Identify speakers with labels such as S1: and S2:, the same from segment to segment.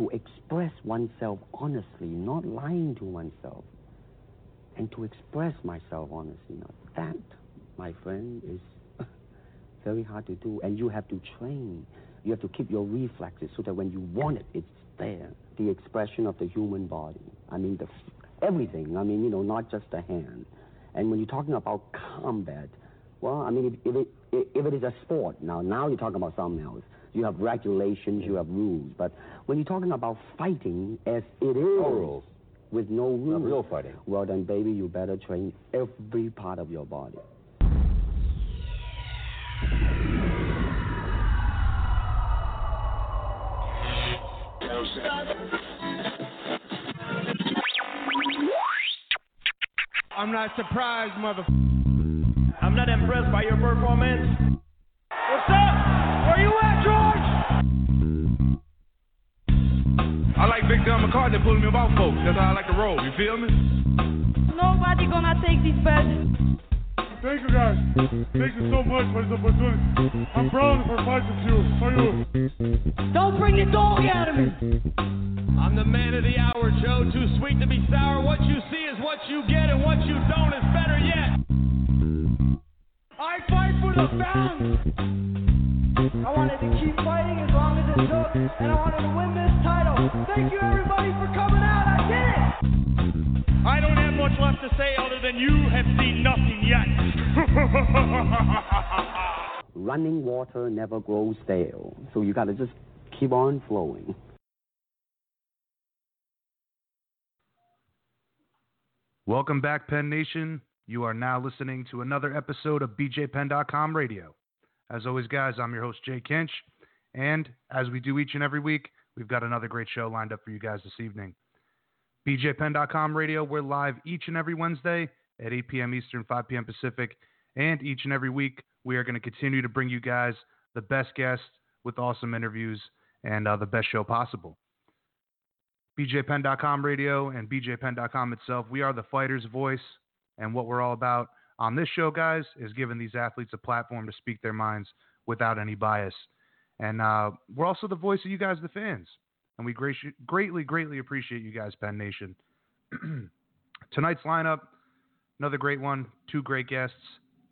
S1: To express oneself honestly, not lying to oneself, and to express myself honestly, now that, my friend, is very hard to do. And you have to train. You have to keep your reflexes so that when you want it, it's there. The expression of the human body. I mean, the everything. I mean, you know, not just the hand. And when you're talking about combat, well, I mean, if, if, it, if it is a sport, now, now you're talking about something else. You have regulations, you have rules. But when you're talking about fighting as it is, no
S2: rules.
S1: with no rules,
S2: real fighting.
S1: well, then, baby, you better train every part of your body.
S3: I'm not surprised, mother. I'm not impressed by your performance. What's up? Where you at, George?
S4: I like Big John McCarthy pulling me about folks. That's how I like to roll. You feel me?
S5: Nobody gonna take this badge.
S6: Thank you guys. Thank you so much for this opportunity. I'm proud for fighting you. For you.
S5: Don't bring the dog out of me.
S3: I'm the man of the hour, Joe. Too sweet to be sour. What you see is what you get, and what you don't is better yet.
S5: I fight for the fans. I wanted to you
S6: have seen nothing yet.
S1: Running water never grows stale, so you gotta just keep on flowing.
S7: Welcome back, Penn Nation. You are now listening to another episode of BJPenn.com radio. As always, guys, I'm your host, Jay Kinch. And as we do each and every week, we've got another great show lined up for you guys this evening. BJPenn.com radio, we're live each and every Wednesday at 8 p.m. Eastern, 5 p.m. Pacific. And each and every week, we are going to continue to bring you guys the best guests with awesome interviews and uh, the best show possible. BJPenn.com radio and BJPenn.com itself, we are the fighter's voice. And what we're all about on this show, guys, is giving these athletes a platform to speak their minds without any bias. And uh, we're also the voice of you guys, the fans. And we greatly, greatly appreciate you guys, Penn Nation. Tonight's lineup, another great one, two great guests.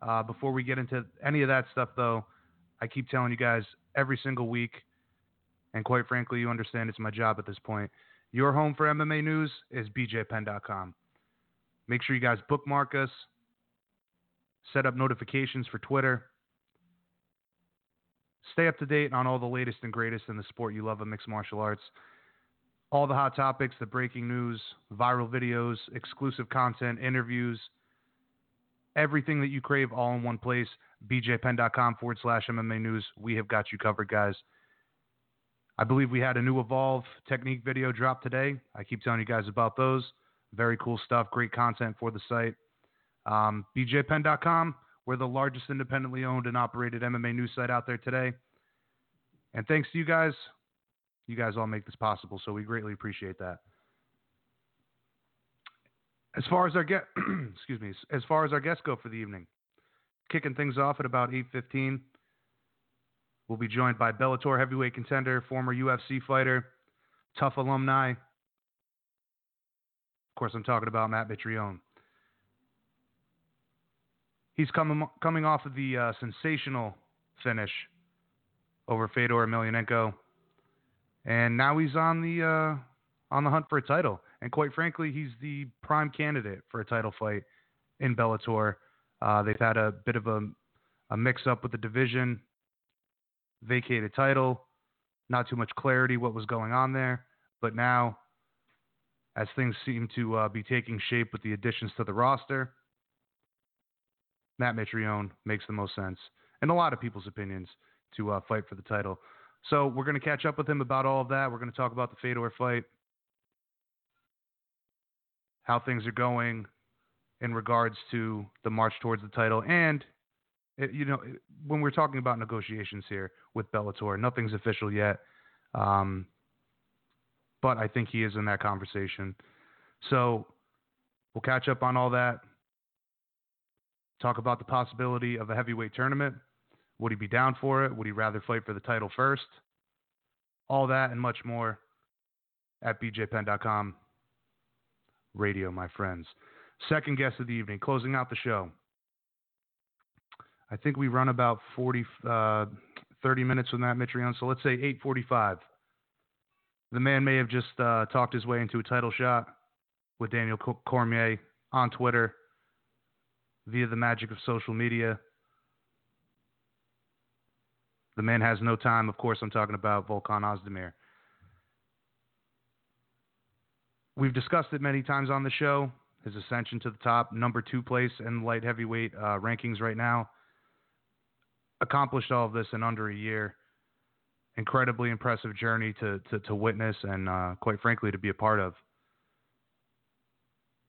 S7: Uh, before we get into any of that stuff, though, I keep telling you guys every single week, and quite frankly, you understand it's my job at this point. Your home for MMA news is bjpenn.com. Make sure you guys bookmark us, set up notifications for Twitter. Stay up to date on all the latest and greatest in the sport you love of mixed martial arts. All the hot topics, the breaking news, viral videos, exclusive content, interviews, everything that you crave all in one place. bjpenn.com forward slash MMA news. We have got you covered, guys. I believe we had a new Evolve technique video drop today. I keep telling you guys about those. Very cool stuff. Great content for the site. Um, BJPenn.com. We're the largest independently owned and operated MMA news site out there today. And thanks to you guys, you guys all make this possible. So we greatly appreciate that. As far as our get, excuse me, as far as our guests go for the evening, kicking things off at about 8:15. We'll be joined by Bellator heavyweight contender, former UFC fighter, TUF alumni. Of course, I'm talking about Matt Mitrione. He's coming coming off of the uh, sensational finish over Fedor Emelianenko, and now he's on the uh, on the hunt for a title. And quite frankly, he's the prime candidate for a title fight in Bellator. Uh, they've had a bit of a, a mix up with the division vacated title. Not too much clarity what was going on there. But now, as things seem to uh, be taking shape with the additions to the roster, Matt Mitrione makes the most sense, in a lot of people's opinions, to uh, fight for the title. So we're going to catch up with him about all of that. We're going to talk about the Fedor fight, how things are going in regards to the march towards the title. And, it, you know, when we're talking about negotiations here with Bellator, nothing's official yet. Um, but I think he is in that conversation. So we'll catch up on all that. Talk about the possibility of a heavyweight tournament. Would he be down for it? Would he rather fight for the title first? All that and much more at bjpenn.com radio, my friends. Second guest of the evening, closing out the show. I think we run about 40, uh, 30 minutes with Matt Mitrione, so let's say 845. The man may have just uh, talked his way into a title shot with Daniel Cormier on Twitter via the magic of social media. The man has no time. Of course, I'm talking about Volkan Ozdemir. We've discussed it many times on the show. His ascension to the top, number two place in light heavyweight uh, rankings right now. Accomplished all of this in under a year. Incredibly impressive journey to to, to witness and, uh, quite frankly, to be a part of.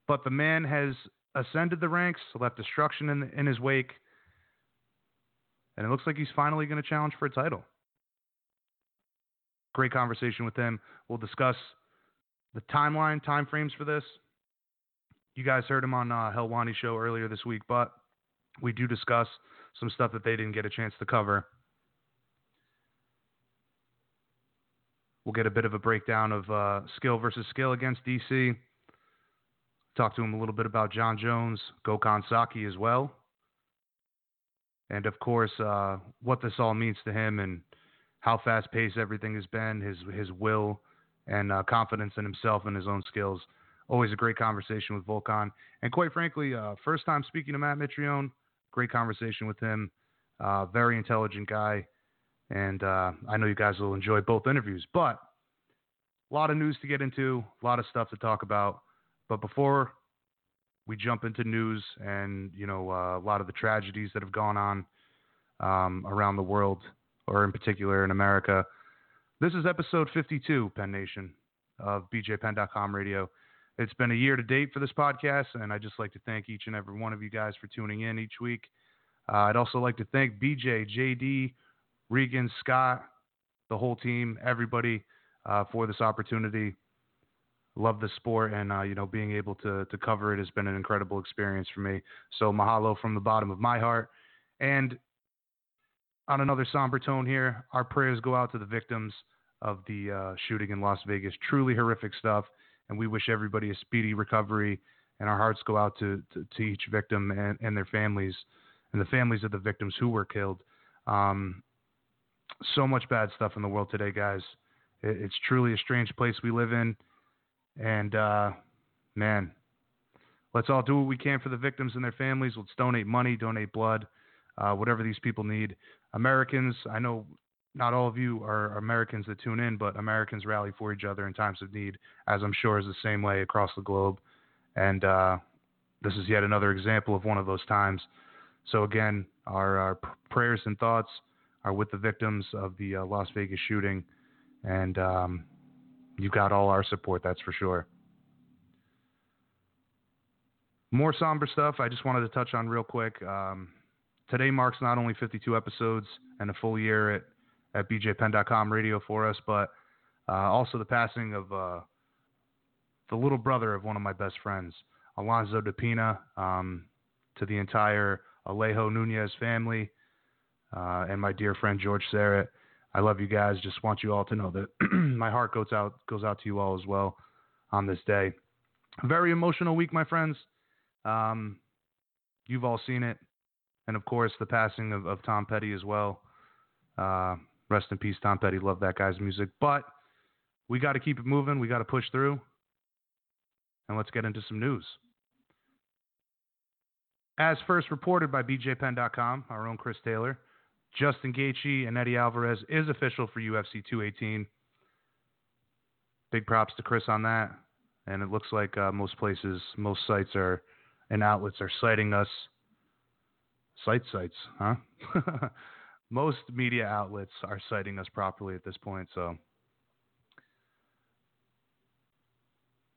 S7: But the man has ascended the ranks, left destruction in, in his wake, and it looks like he's finally going to challenge for a title. Great conversation with him. We'll discuss the timeline, time frames for this. You guys heard him on uh, Helwani show earlier this week, but we do discuss some stuff that they didn't get a chance to cover. We'll get a bit of a breakdown of uh, skill versus skill against DC. Talk to him a little bit about Jon Jones, Gokhan Saki as well. And of course, uh, what this all means to him and how fast paced everything has been, his, his will and uh, confidence in himself and his own skills. Always a great conversation with Volkan. And quite frankly, uh, first time speaking to Matt Mitrione, great conversation with him. Uh, very intelligent guy. And uh, I know you guys will enjoy both interviews. But a lot of news to get into, a lot of stuff to talk about. But before we jump into news and you know uh, a lot of the tragedies that have gone on um, around the world, or in particular in America, this is episode 52, Penn Nation of BJPenn.com radio. It's been a year to date for this podcast, and I'd just like to thank each and every one of you guys for tuning in each week. Uh, I'd also like to thank BJ, JD, Regan, Scott, the whole team, everybody uh, for this opportunity love the sport and uh, you know being able to to cover it has been an incredible experience for me. So mahalo from the bottom of my heart. And on another somber tone here, our prayers go out to the victims of the uh, shooting in Las Vegas. Truly horrific stuff, and we wish everybody a speedy recovery. And our hearts go out to to, to each victim and, and their families, and the families of the victims who were killed. Um, so much bad stuff in the world today, guys. It, it's truly a strange place we live in and uh, man, let's all do what we can for the victims and their families. Let's donate money, donate blood, uh, whatever these people need. Americans, I know not all of you are Americans that tune in, but Americans rally for each other in times of need, as I'm sure is the same way across the globe. And uh, this is yet another example of one of those times. So, again, our, our prayers and thoughts are with the victims of the uh, Las Vegas shooting. And um, You've got all our support, that's for sure. More somber stuff I just wanted to touch on real quick. Um, today marks not only 52 episodes and a full year at, at bjpenn.com radio for us, but uh, also the passing of uh, the little brother of one of my best friends, Alonzo DePina, um, to the entire Alejo Nunez family, uh, and my dear friend George Serrett. I love you guys. Just want you all to know that my heart goes out goes out to you all as well on this day. Very emotional week, my friends. Um, you've all seen it, and of course the passing of, of Tom Petty as well. Uh, rest in peace, Tom Petty. Love that guy's music, but we got to keep it moving. We got to push through, and let's get into some news. As first reported by BJPenn.com, our own Chris Taylor. Justin Gaethje and Eddie Alvarez is official for UFC 218. Big props to Chris on that. And it looks like uh, most places, most sites are and outlets are citing us. Site sites, huh? most media outlets are citing us properly at this point. So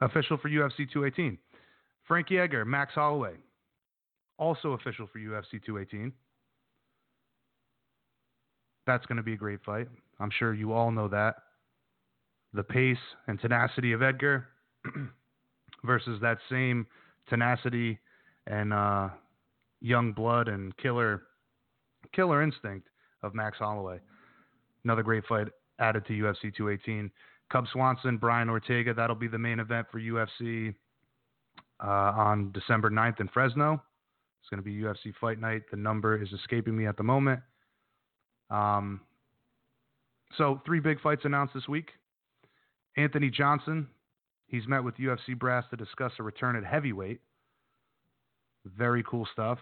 S7: official for UFC 218. Frankie Edgar, Max Holloway, also official for UFC 218. That's going to be a great fight. I'm sure you all know that. The pace and tenacity of Edgar versus that same tenacity and uh, young blood and killer killer instinct of Max Holloway. Another great fight added to UFC 218. Cub Swanson, Brian Ortega, that'll be the main event for UFC uh, on December 9th in Fresno. It's going to be UFC Fight Night. The number is escaping me at the moment. Um, so, three big fights announced this week. Anthony Johnson, he's met with UFC brass to discuss a return at heavyweight. Very cool stuff.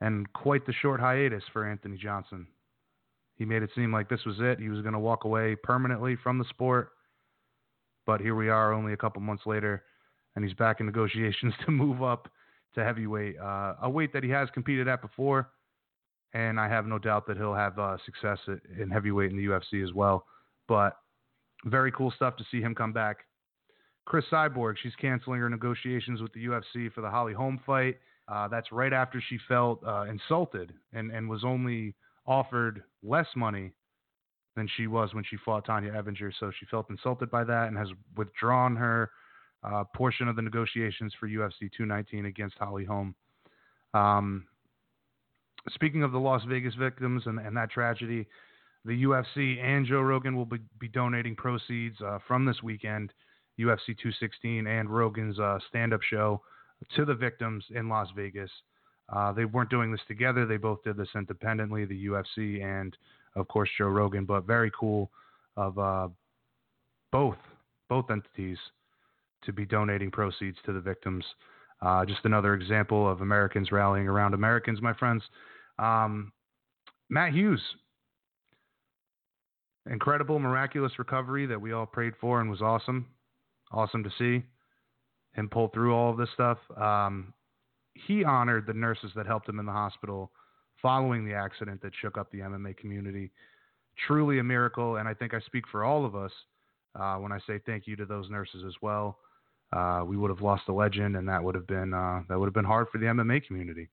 S7: And quite the short hiatus for Anthony Johnson. He made it seem like this was it. He was going to walk away permanently from the sport. But here we are, only a couple months later, and he's back in negotiations to move up to heavyweight, uh, a weight that he has competed at before. And I have no doubt that he'll have uh, success in heavyweight in the UFC as well. But very cool stuff to see him come back. Cris Cyborg, she's canceling her negotiations with the UFC for the Holly Holm fight. Uh, that's right after she felt uh, insulted and, and was only offered less money than she was when she fought Tonya Evinger. So she felt insulted by that and has withdrawn her uh, portion of the negotiations for UFC 219 against Holly Holm. Um, speaking of the Las Vegas victims and, and, that tragedy, the UFC and Joe Rogan will be, be donating proceeds uh, from this weekend, UFC 216 and Rogan's uh, stand up show, to the victims in Las Vegas. Uh, they weren't doing this together. They both did this independently, the UFC and, of course, Joe Rogan. But very cool of uh, both both entities to be donating proceeds to the victims. Uh, just another example of Americans rallying around Americans, my friends. Um, Matt Hughes, incredible, miraculous recovery that we all prayed for and was awesome. Awesome to see him pull through all of this stuff. Um, he honored the nurses that helped him in the hospital following the accident that shook up the MMA community. Truly a miracle, and I think I speak for all of us uh, when I say thank you to those nurses as well. Uh, we would have lost a legend, and that would have been uh, that would have been hard for the MMA community.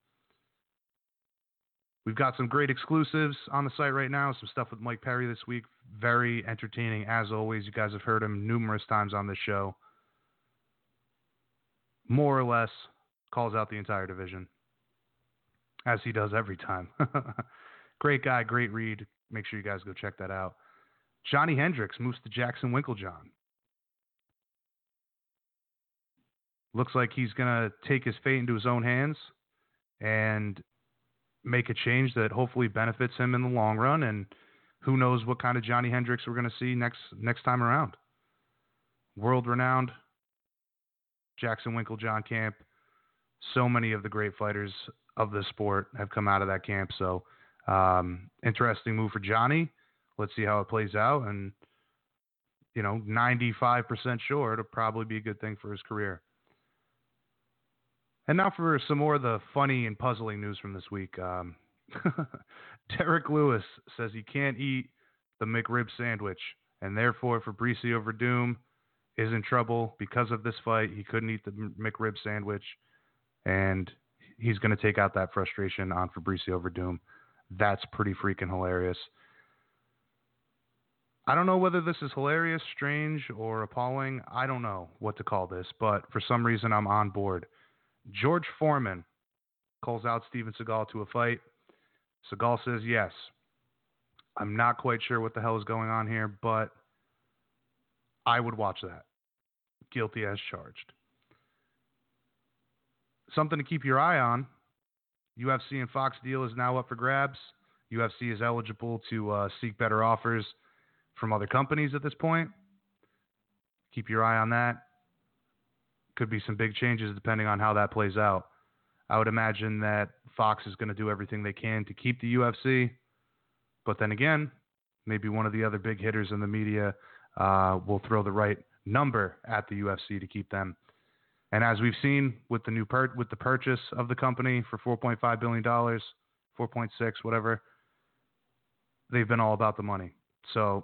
S7: We've got some great exclusives on the site right now. Some stuff with Mike Perry this week. Very entertaining, as always. You guys have heard him numerous times on this show. More or less calls out the entire division, as he does every time. great guy, great read. Make sure you guys go check that out. Johnny Hendricks moves to Jackson Winkeljohn. Looks like he's going to take his fate into his own hands and make a change that hopefully benefits him in the long run. And who knows what kind of Johnny Hendricks we're going to see next next time around. World renowned Jackson Winkeljohn camp so many of the great fighters of the sport have come out of that camp. So, um, interesting move for Johnny. Let's see how it plays out. And, you know, 95% sure it'll probably be a good thing for his career. And now for some more of the funny and puzzling news from this week. Um, Derrick Lewis says he can't eat the McRib sandwich, and therefore Fabricio Werdum is in trouble because of this fight. He couldn't eat the McRib sandwich and he's going to take out that frustration on Fabricio Werdum. That's pretty freaking hilarious. I don't know whether this is hilarious, strange, or appalling. I don't know what to call this, but for some reason I'm on board. George Foreman calls out Steven Seagal to a fight. Seagal says yes. I'm not quite sure what the hell is going on here, but I would watch that. Guilty as charged something to keep your eye on. UFC and Fox deal is now up for grabs. UFC is eligible to uh, seek better offers from other companies at this point. Keep your eye on that. Could be some big changes depending on how that plays out. I would imagine that Fox is going to do everything they can to keep the UFC. But then again, maybe one of the other big hitters in the media uh, will throw the right number at the UFC to keep them and as we've seen with the new per- with the purchase of the company for 4.5 billion dollars, 4.6 whatever, they've been all about the money. So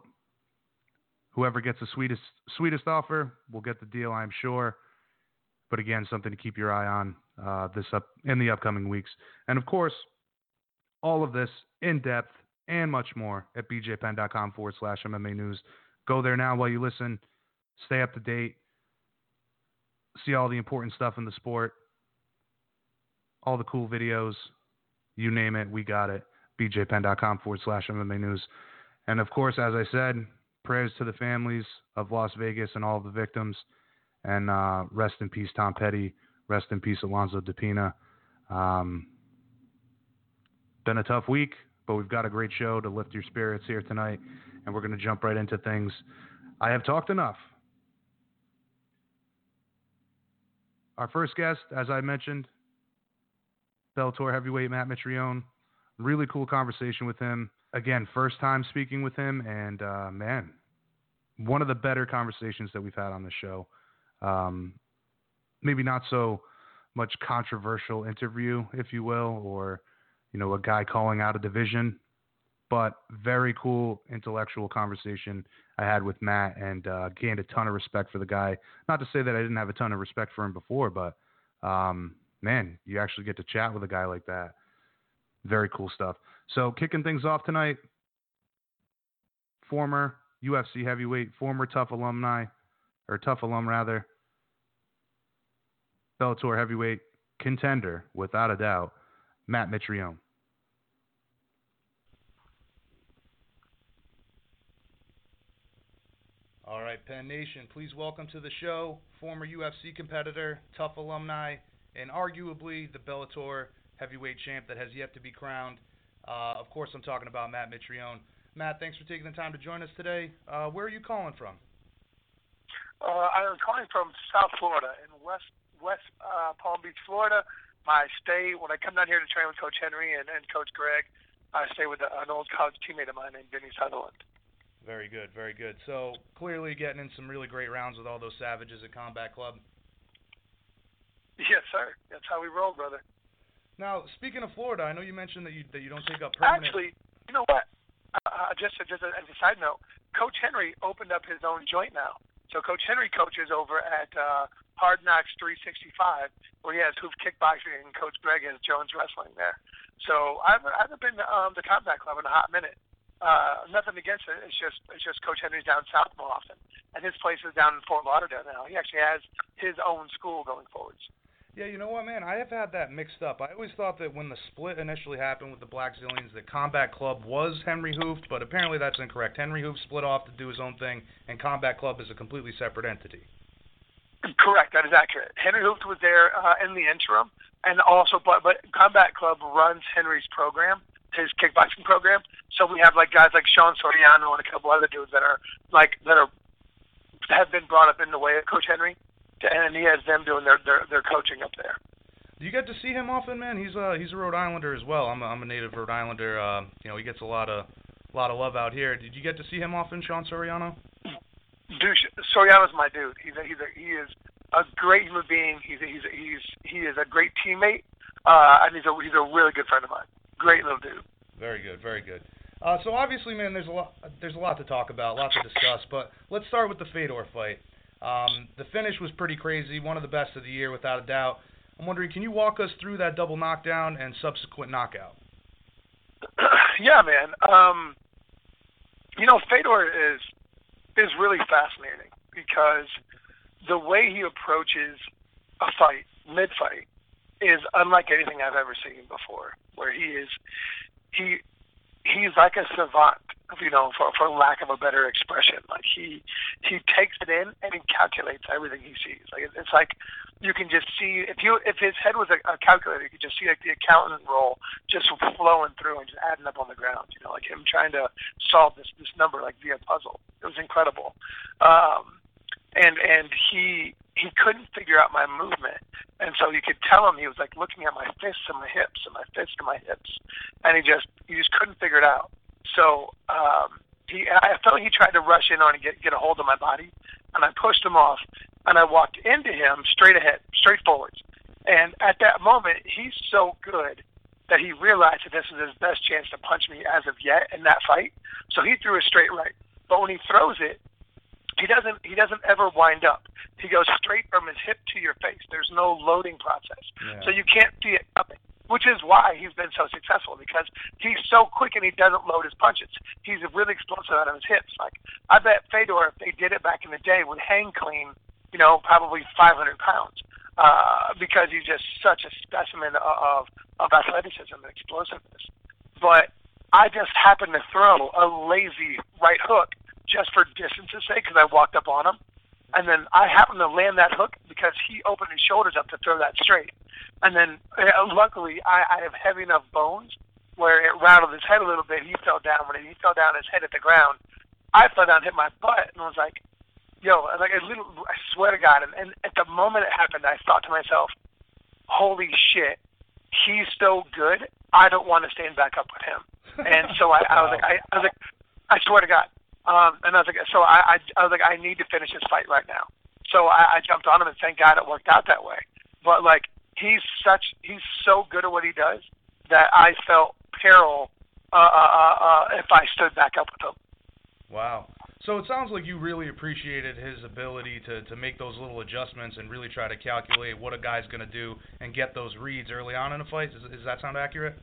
S7: whoever gets the sweetest sweetest offer will get the deal, I'm sure. but again, something to keep your eye on uh, this up in the upcoming weeks. And of course, all of this in depth and much more at bjpenn.com forward slash MMA news. Go there now while you listen. Stay up to date. See all the important stuff in the sport. All the cool videos. You name it, we got it. bjpenn.com forward slash MMA news. And of course, as I said, prayers to the families of Las Vegas and all of the victims. And uh, rest in peace, Tom Petty. Rest in peace, Alonzo DePina. Um, been a tough week, but we've got a great show to lift your spirits here tonight. And we're going to jump right into things. I have talked enough. Our first guest, as I mentioned, Bellator heavyweight Matt Mitrione. Really cool conversation with him. Again, first time speaking with him, and uh, man, one of the better conversations that we've had on the show. Um, maybe not so much controversial interview, if you will, or you know, a guy calling out a division, but very cool intellectual conversation I had with Matt, and uh, gained a ton of respect for the guy. Not to say that I didn't have a ton of respect for him before, but um, man, you actually get to chat with a guy like that. Very cool stuff. So, kicking things off tonight, former UFC heavyweight, former TUF alumni, or TUF alum rather, Bellator heavyweight contender, without a doubt, Matt Mitrione. All right, Penn Nation, please welcome to the show former UFC competitor, TUF alumni, and arguably the Bellator heavyweight champ that has yet to be crowned. Uh, of course, I'm talking about Matt Mitrione. Matt, thanks for taking the time to join us today. Uh, where are you calling from?
S2: Uh, I'm calling from South Florida in West West uh, Palm Beach, Florida. I stay when I come down here to train with Coach Henry and, and Coach Greg. I stay with a, an old college teammate of mine named Vinny Sutherland.
S7: Very good, very good. So clearly getting in some really great rounds with all those savages at Combat Club.
S2: Yes, sir. That's how we roll, brother.
S7: Now, speaking of Florida, I know you mentioned that you that you don't take up permanent.
S2: Actually, you know what? Uh, just just as a side note, Coach Henry opened up his own joint now. So Coach Henry coaches over at uh, Hard Knocks 365, where he has Hooft Kickboxing, and Coach Greg has Jones Wrestling there. So I haven't, I haven't been to um, the Combat Club in a hot minute. Uh, nothing against it. It's just it's just Coach Henry's down south more often, and his place is down in Fort Lauderdale now. He actually has his own school going forwards.
S7: Yeah, you know what, man? I have had that mixed up. I always thought that when the split initially happened with the Blackzilians, that Combat Club was Henry Hooft, but apparently that's incorrect. Henry Hooft split off to do his own thing, and Combat Club is a completely separate entity.
S2: Correct, that is accurate. Henry Hooft was there uh, in the interim, and also, but, but Combat Club runs Henry's program, his kickboxing program. So we have like guys like Sean Soriano and a couple other dudes that are like that are have been brought up in the way of Coach Henry and he has them doing their their, their coaching up there.
S7: Do you get to see him often, man? He's a he's a Rhode Islander as well. I'm a, I'm a native Rhode Islander. Uh, you know, he gets a lot of a lot of love out here. Did you get to see him often, Sean Soriano?
S2: Dude, Soriano's my dude. He's a, he's a, he is a great human being. He's a, he's a, he's he is a great teammate, uh, and he's a he's a really good friend of mine. Great little dude.
S7: Very good, very good. Uh, so obviously, man, there's a lot there's a lot to talk about, a lot to discuss. But let's start with the Fedor fight. Um, the finish was pretty crazy, one of the best of the year without a doubt. I'm wondering, can you walk us through that double knockdown and subsequent knockout?
S2: yeah, man. Um, you know, Fedor is is really fascinating because the way he approaches a fight, mid fight, is unlike anything I've ever seen before. Where he is, he he's like a savant you know, for for lack of a better expression. Like he he takes it in and he calculates everything he sees. Like it's like you can just see if you if his head was a, a calculator, you could just see like the accountant roll just flowing through and just adding up on the ground. You know, like him trying to solve this this number like via puzzle. It was incredible. Um, and and he he couldn't figure out my movement, and so you could tell him he was like looking at my fists and my hips and my fists and my hips, and he just he just couldn't figure it out. So um, he, I felt he tried to rush in on and get get a hold of my body, and I pushed him off, and I walked into him straight ahead, straight forwards. And at that moment, he's so good that he realized that this was his best chance to punch me as of yet in that fight. So he threw a straight right. But when he throws it, he doesn't he doesn't ever wind up. He goes straight from his hip to your face. There's no loading process,
S7: Yeah.
S2: so you can't see it coming. Which is why he's been so successful because he's so quick and he doesn't load his punches. He's really explosive out of his hips. Like I bet Fedor, if they did it back in the day, would hang clean, you know, probably 500 pounds uh, because he's just such a specimen of of athleticism and explosiveness. But I just happened to throw a lazy right hook just for distance's sake because I walked up on him. And then I happened to land that hook because he opened his shoulders up to throw that straight. And then uh, luckily I, I have heavy enough bones where it rattled his head a little bit. He fell down. When he fell down, his head hit the ground. I fell down, hit my butt, and was like, "Yo!" Like a little. I swear to God. And, and at the moment it happened, I thought to myself, "Holy shit, he's so good. I don't want to stand back up with him." And so I, I was like, I, I was like, I swear to God. Um, and I was like, so I, I, I was like, I need to finish this fight right now. So I, I jumped on him, and thank God it worked out that way. But like, he's such, he's so good at what he does that I felt peril uh, uh, uh, uh, if I stood back up with him.
S7: Wow. So it sounds like you really appreciated his ability to, to make those little adjustments and really try to calculate what a guy's going to do and get those reads early on in a fight. Does, does that sound accurate?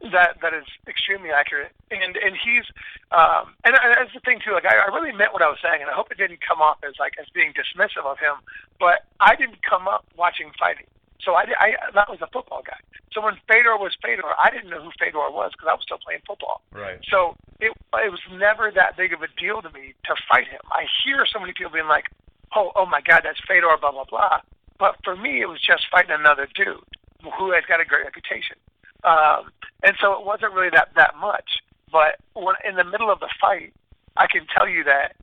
S2: That that is extremely accurate, and and he's um and, and that's the thing too. Like I, I really meant what I was saying, and I hope it didn't come off as like as being dismissive of him. But I didn't come up watching fighting, so I, I that was a football guy. So when Fedor was Fedor, I didn't know who Fedor was because I was still playing football.
S7: Right.
S2: So it it was never that big of a deal to me to fight him. I hear so many people being like, "Oh, oh my God, that's Fedor," blah blah blah. But for me, it was just fighting another dude who has got a great reputation. Um, and so it wasn't really that that much. But when in the middle of the fight, I can tell you that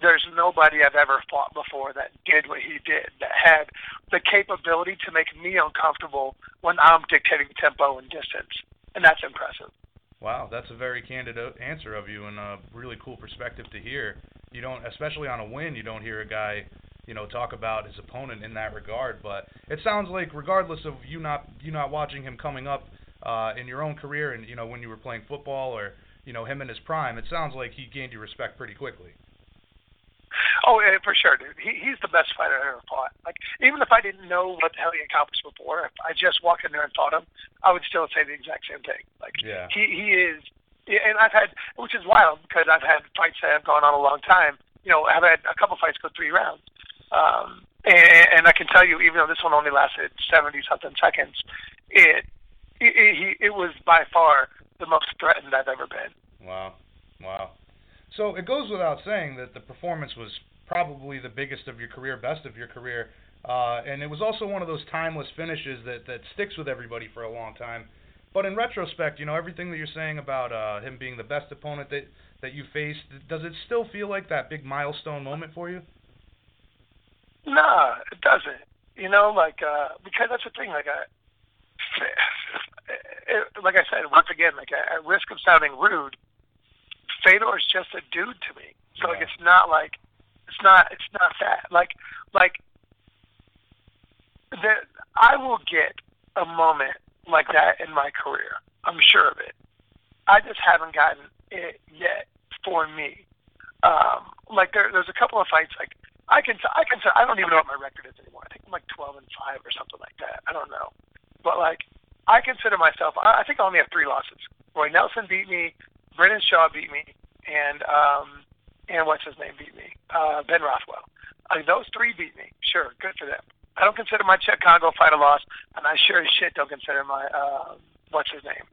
S2: there's nobody I've ever fought before that did what he did, that had the capability to make me uncomfortable when I'm dictating tempo and distance, and that's impressive.
S7: Wow, that's a very candid answer of you and a really cool perspective to hear. You don't, especially on a win, you don't hear a guy, you know, talk about his opponent in that regard. But it sounds like, regardless of you not you not watching him coming up uh, in your own career, and you know when you were playing football or you know him in his prime, it sounds like he gained your respect pretty quickly.
S2: Oh, yeah, for sure, dude. He, he's the best fighter I ever fought. Like, even if I didn't know what the hell he accomplished before, if I just walked in there and fought him, I would still say the exact same thing. Like,
S7: Yeah.
S2: he he is, and I've had, which is wild because I've had fights that have gone on a long time. You know, I've had a couple fights go three rounds, um, and, and I can tell you, even though this one only lasted seventy something seconds, it, it, it was by far the most threatened I've ever been.
S7: Wow, wow. So it goes without saying that the performance was probably the biggest of your career, best of your career, uh, and it was also one of those timeless finishes that that sticks with everybody for a long time. But in retrospect, you know everything that you're saying about uh, him being the best opponent that that you faced. Does it still feel like that big milestone moment for you?
S2: No, it doesn't. You know, like uh because that's the thing. Like I, like I said once again, like at risk of sounding rude, Fedor's just a dude to me. So like it's not like it's not it's not that like like that I will get a moment like that in my career. I'm sure of it. I just haven't gotten it yet for me. Um, like there, there's a couple of fights like I can I can I don't even know what my record is anymore. I think I'm like 12 and five or something like that. I don't know, but like I consider myself. I, I think I only have three losses. Roy Nelson beat me, Brendan Schaub beat me, and um, and what's his name beat me, uh, Ben Rothwell. Uh, those three beat me. Sure, good for them. I don't consider my Chicago fight a loss, and I sure as shit don't consider my uh, what's his name.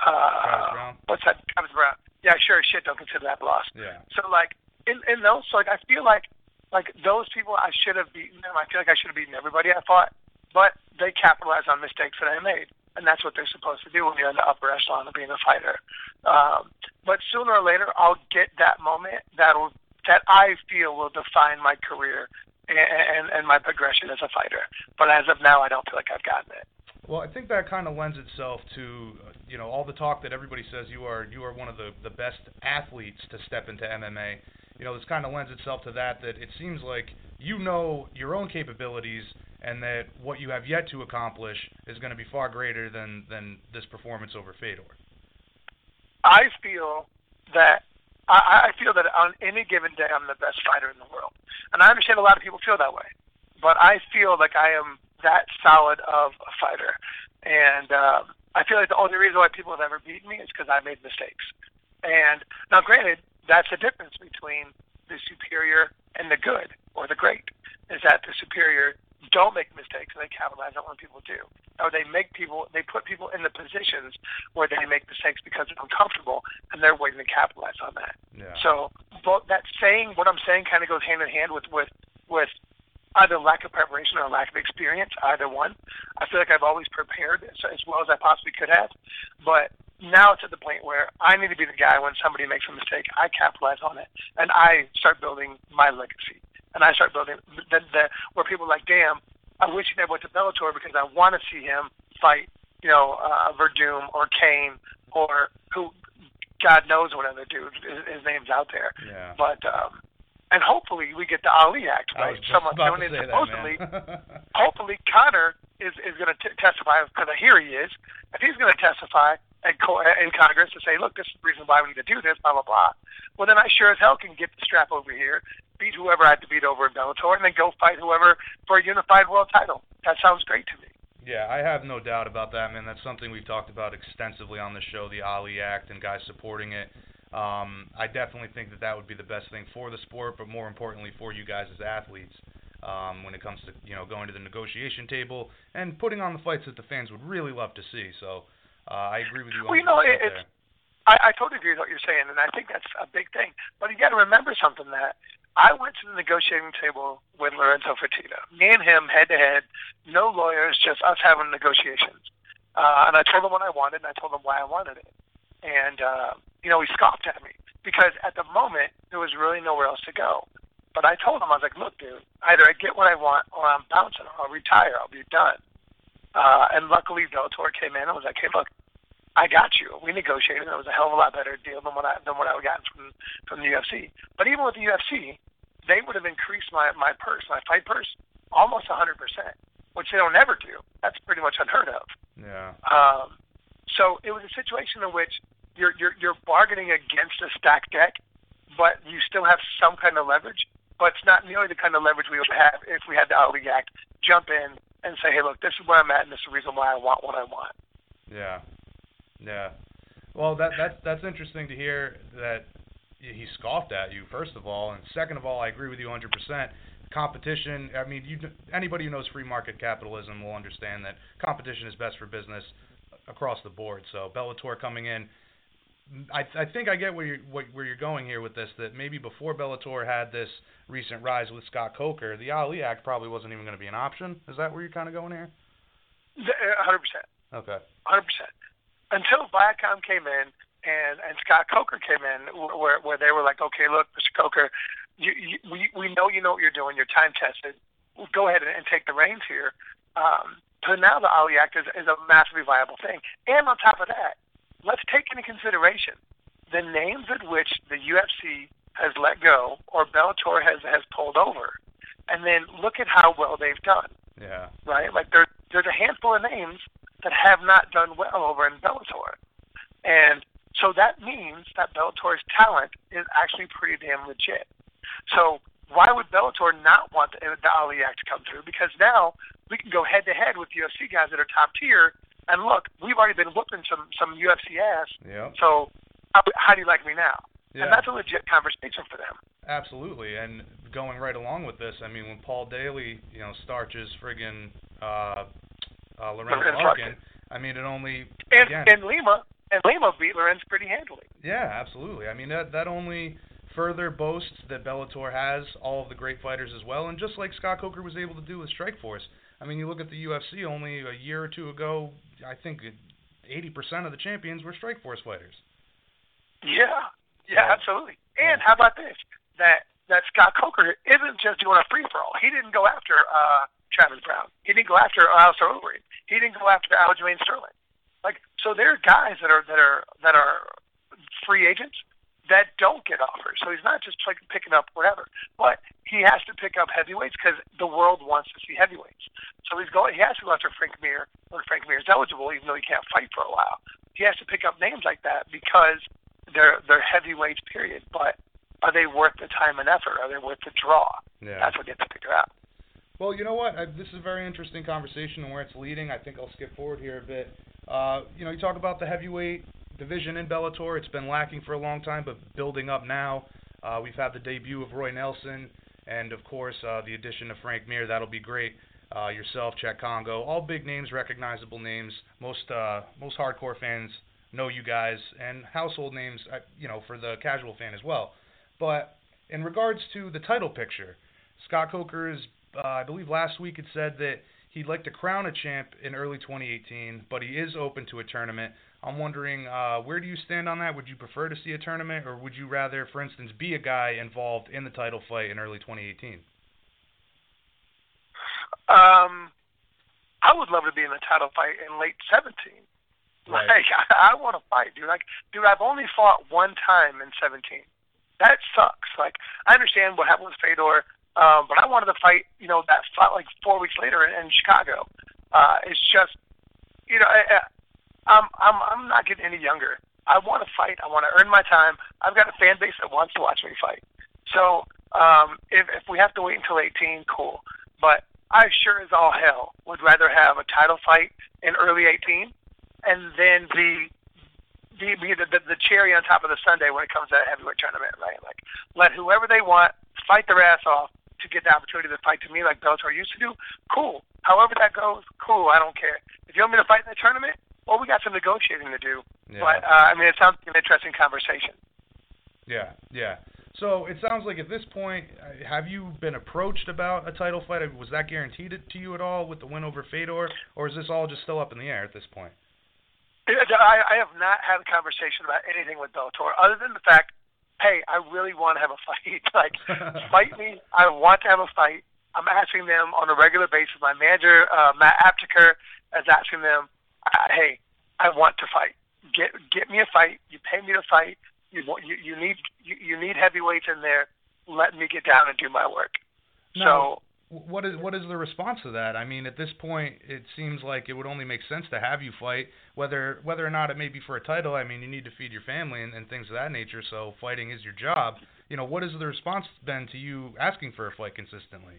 S7: Travis
S2: Uh,
S7: Browne?
S2: what's that? Travis Browne. Yeah, sure as shit don't consider that a loss.
S7: Yeah.
S2: So like in in those, so, like I feel like like those people I should have beaten them. I feel like I should have beaten everybody I fought, but they capitalized on mistakes that I made, and that's what they're supposed to do when you're in the upper echelon of being a fighter. Um, but sooner or later, I'll get that moment that'll that I feel will define my career and, and and my progression as a fighter. But as of now, I don't feel like I've gotten it.
S7: Well, I think that kind of lends itself to you know all the talk that everybody says you are you are one of the the best athletes to step into MMA. You know, this kind of lends itself to that that it seems like you know your own capabilities and that what you have yet to accomplish is going to be far greater than than this performance over Fedor.
S2: I feel that I, I feel that on any given day I'm the best fighter in the world. And I understand a lot of people feel that way, but I feel like I am that solid of a fighter, and um, I feel like the only reason why people have ever beaten me is because I made mistakes. And now, granted, that's the difference between the superior and the good or the great is that the superior don't make mistakes and they capitalize on what people do. Or they make people, they put people in the positions where they make mistakes because they're uncomfortable and they're waiting to capitalize on that.
S7: Yeah.
S2: So, both that saying, what I'm saying, kind of goes hand in hand with with with either lack of preparation or lack of experience, either one. I feel like I've always prepared as, as well as I possibly could have, but now it's at the point where I need to be the guy when somebody makes a mistake, I capitalize on it, and I start building my legacy, and I start building the, the where people are like, damn, I wish he never went to Bellator because I want to see him fight, you know, uh, Werdum or Cain or who, God knows what other dude his, his name's out there,
S7: Yeah.
S2: but. um and hopefully we get the Ali Act right. Someone doing it supposedly
S7: that,
S2: hopefully Connor is is going to testify because I hear he is. If he's going to testify at co- in Congress to say, look, this is the reason why we need to do this, blah blah blah. Well, then I sure as hell can get the strap over here, beat whoever I have to beat over in Bellator, and then go fight whoever for a unified world title. That sounds great to me.
S7: Yeah, I have no doubt about that, man. That's something we've talked about extensively on the show, the Ali Act and guys supporting it. Um, I definitely think that that would be the best thing for the sport, but more importantly for you guys as athletes. Um, when it comes to you know going to the negotiation table and putting on the fights that the fans would really love to see. So uh, I agree with you.
S2: Well, you know, it- it's- I, I totally agree with what you're saying, and I think that's a big thing. But you got to remember something that I went to the negotiating table with Lorenzo Fertitta. Me and him head to head, no lawyers, just us having negotiations. Uh, and I told him what I wanted, and I told him why I wanted it. And uh, you know, he scoffed at me because at the moment there was really nowhere else to go. But I told him I was like, look, dude, either I get what I want or I'm bouncing, or I'll retire, I'll be done. Uh, and luckily, Bellator came in and was like, hey, look, I got you. We negotiated. It was a hell of a lot better deal than what I than what I would gotten from from the UFC. But even with the UFC, they would have increased my my purse, my fight purse, almost a hundred percent, which they don't ever do. That's pretty much unheard of.
S7: Yeah.
S2: Um, so it was a situation in which you're you're you're bargaining against a stacked deck, but you still have some kind of leverage. But it's not nearly the kind of leverage we would have if we had the Ali Act jump in and say, hey, look, this is where I'm at, and this is the reason why I want what I want.
S7: Yeah, yeah. Well, that that's that's interesting to hear that he scoffed at you. First of all, and second of all, I agree with you 100%. Competition. I mean, you anybody who knows free market capitalism will understand that competition is best for business across the board. So Bellator coming in. I, I think I get where you're what, where you're going here with this. That maybe before Bellator had this recent rise with Scott Coker, the Ali Act probably wasn't even going to be an option. Is that where you're kind of going here?
S2: Uh, a hundred percent.
S7: Okay.
S2: hundred percent. Until Viacom came in and and Scott Coker came in, where where they were like, okay, look, Mr. Coker, you, you we we know you know what you're doing. You're time tested. Go ahead and, and take the reins here. Um, so now the Ali Act is, is a massively viable thing. And on top of that, let's take into consideration the names at which the UFC has let go or Bellator has has pulled over, and then look at how well they've done
S7: Yeah.
S2: right? Like there, there's a handful of names that have not done well over in Bellator, and so that means that Bellator's talent is actually pretty damn legit. So why would Bellator not want the, the Ali Act to come through? Because now we can go head to head with UFC guys that are top tier, and look, we've already been whooping some some UFC ass.
S7: Yeah.
S2: So how, how do you like me now?
S7: Yeah.
S2: And that's a legit conversation for them.
S7: Absolutely, and going right along with this, I mean, when Paul Daley, you know, starches friggin' uh, uh, Lorenzo Larkin. I mean, it only
S2: And
S7: again,
S2: and Lima and Lima beat Lorenz pretty handily.
S7: yeah, absolutely. I mean, that that only further boasts that Bellator has all of the great fighters as well, and just like Scott Coker was able to do with Strikeforce. I mean, you look at the UFC only a year or two ago, I think 80% of the champions were Strikeforce fighters.
S2: Yeah,
S7: Yeah.
S2: yeah, absolutely. And how about this? That that Scott Coker isn't just doing a free for all. He didn't go after uh, Travis Browne. He didn't go after Alistair Overeem. He didn't go after Aljamain Sterling. Like so, there are guys that are that are that are free agents that don't get offers. So he's not just like picking up whatever, but he has to pick up heavyweights because the world wants to see heavyweights. So he's going. He has to go after Frank Mir when Frank Mir is eligible, even though he can't fight for a while. He has to pick up names like that because they're they're heavyweights. Period. But are they worth the time and effort? Are they worth the draw?
S7: Yeah.
S2: That's what you have to figure out.
S7: Well, you know what? I, this is a very interesting conversation and where it's leading. I think I'll skip forward here a bit. Uh, you know, you talk about the heavyweight division in Bellator. It's been lacking for a long time, but building up now. Uh, we've had the debut of Roy Nelson, and of course uh, the addition of Frank Mir. That'll be great. Uh, yourself, Cheick Kongo, all big names, recognizable names. Most uh, most hardcore fans know you guys, and household names, uh, you know, for the casual fan as well. But in regards to the title picture, Scott Coker is, uh, I believe last week it said that he'd like to crown a champ in early 2018, but he is open to a tournament. I'm wondering, uh, where do you stand on that? Would you prefer to see a tournament, or would you rather, for instance, be a guy involved in the title fight in early 2018?
S2: Um, I would love to be in a title fight in late 17.
S7: Right.
S2: Like, I, I want to fight, dude. Like, dude, I've only fought one time in 17. That sucks. Like, I understand what happened with Fedor, um, but I wanted to fight, you know, that fight like four weeks later in, in Chicago. Uh, it's just, you know, I, I'm, I'm, I'm not getting any younger. I want to fight. I want to earn my time. I've got a fan base that wants to watch me fight. So, um, if, if we have to wait until 18, cool. But I sure as all hell would rather have a title fight in early 18 and then the the, the the the cherry on top of the Sunday when it comes to that heavyweight tournament, right? Like let whoever they want fight their ass off to get the opportunity to fight to me like Bellator used to do. Cool. However that goes, cool. I don't care. If you want me to fight in the tournament, well, we got some negotiating to do.
S7: Yeah.
S2: But uh, I mean, it sounds like an interesting conversation.
S7: Yeah, yeah. So it sounds like at this point, uh, have you been approached about a title fight? Was that guaranteed to you at all with the win over Fedor, or is this all just still up in the air at this point?
S2: I, I have not had a conversation about anything with Bellator other than the fact, hey, I really want to have a fight. like, fight me. I want to have a fight. I'm asking them on a regular basis. My manager, uh, Matt Apteker, is asking them, uh, hey, I want to fight. Get get me a fight. You pay me to fight. You want you, you need you, you need heavyweights in there. Let me get down and do my work.
S7: Now, what is what is the response to that? I mean, at this point, it seems like it would only make sense to have you fight, whether whether or not it may be for a title. I mean, you need to feed your family and, and things of that nature. So fighting is your job. You know, what has the response been to you asking for a fight consistently?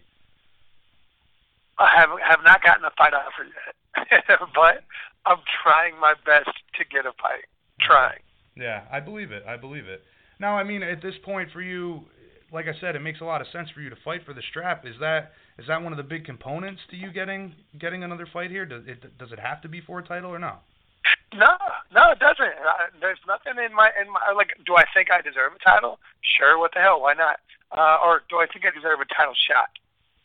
S2: I have have not gotten a fight offer yet, but I'm trying my best to get a fight. Trying.
S7: Yeah, I believe it. I believe it. Now, I mean, at this point for you, like I said, it makes a lot of sense for you to fight for the strap. Is that is that one of the big components to you getting getting another fight here? Does it does it have to be for a title or no?
S2: No, no, it doesn't. Uh, there's nothing in my in my like. Do I think I deserve a title? Sure. What the hell? Why not? Uh, or do I think I deserve a title shot?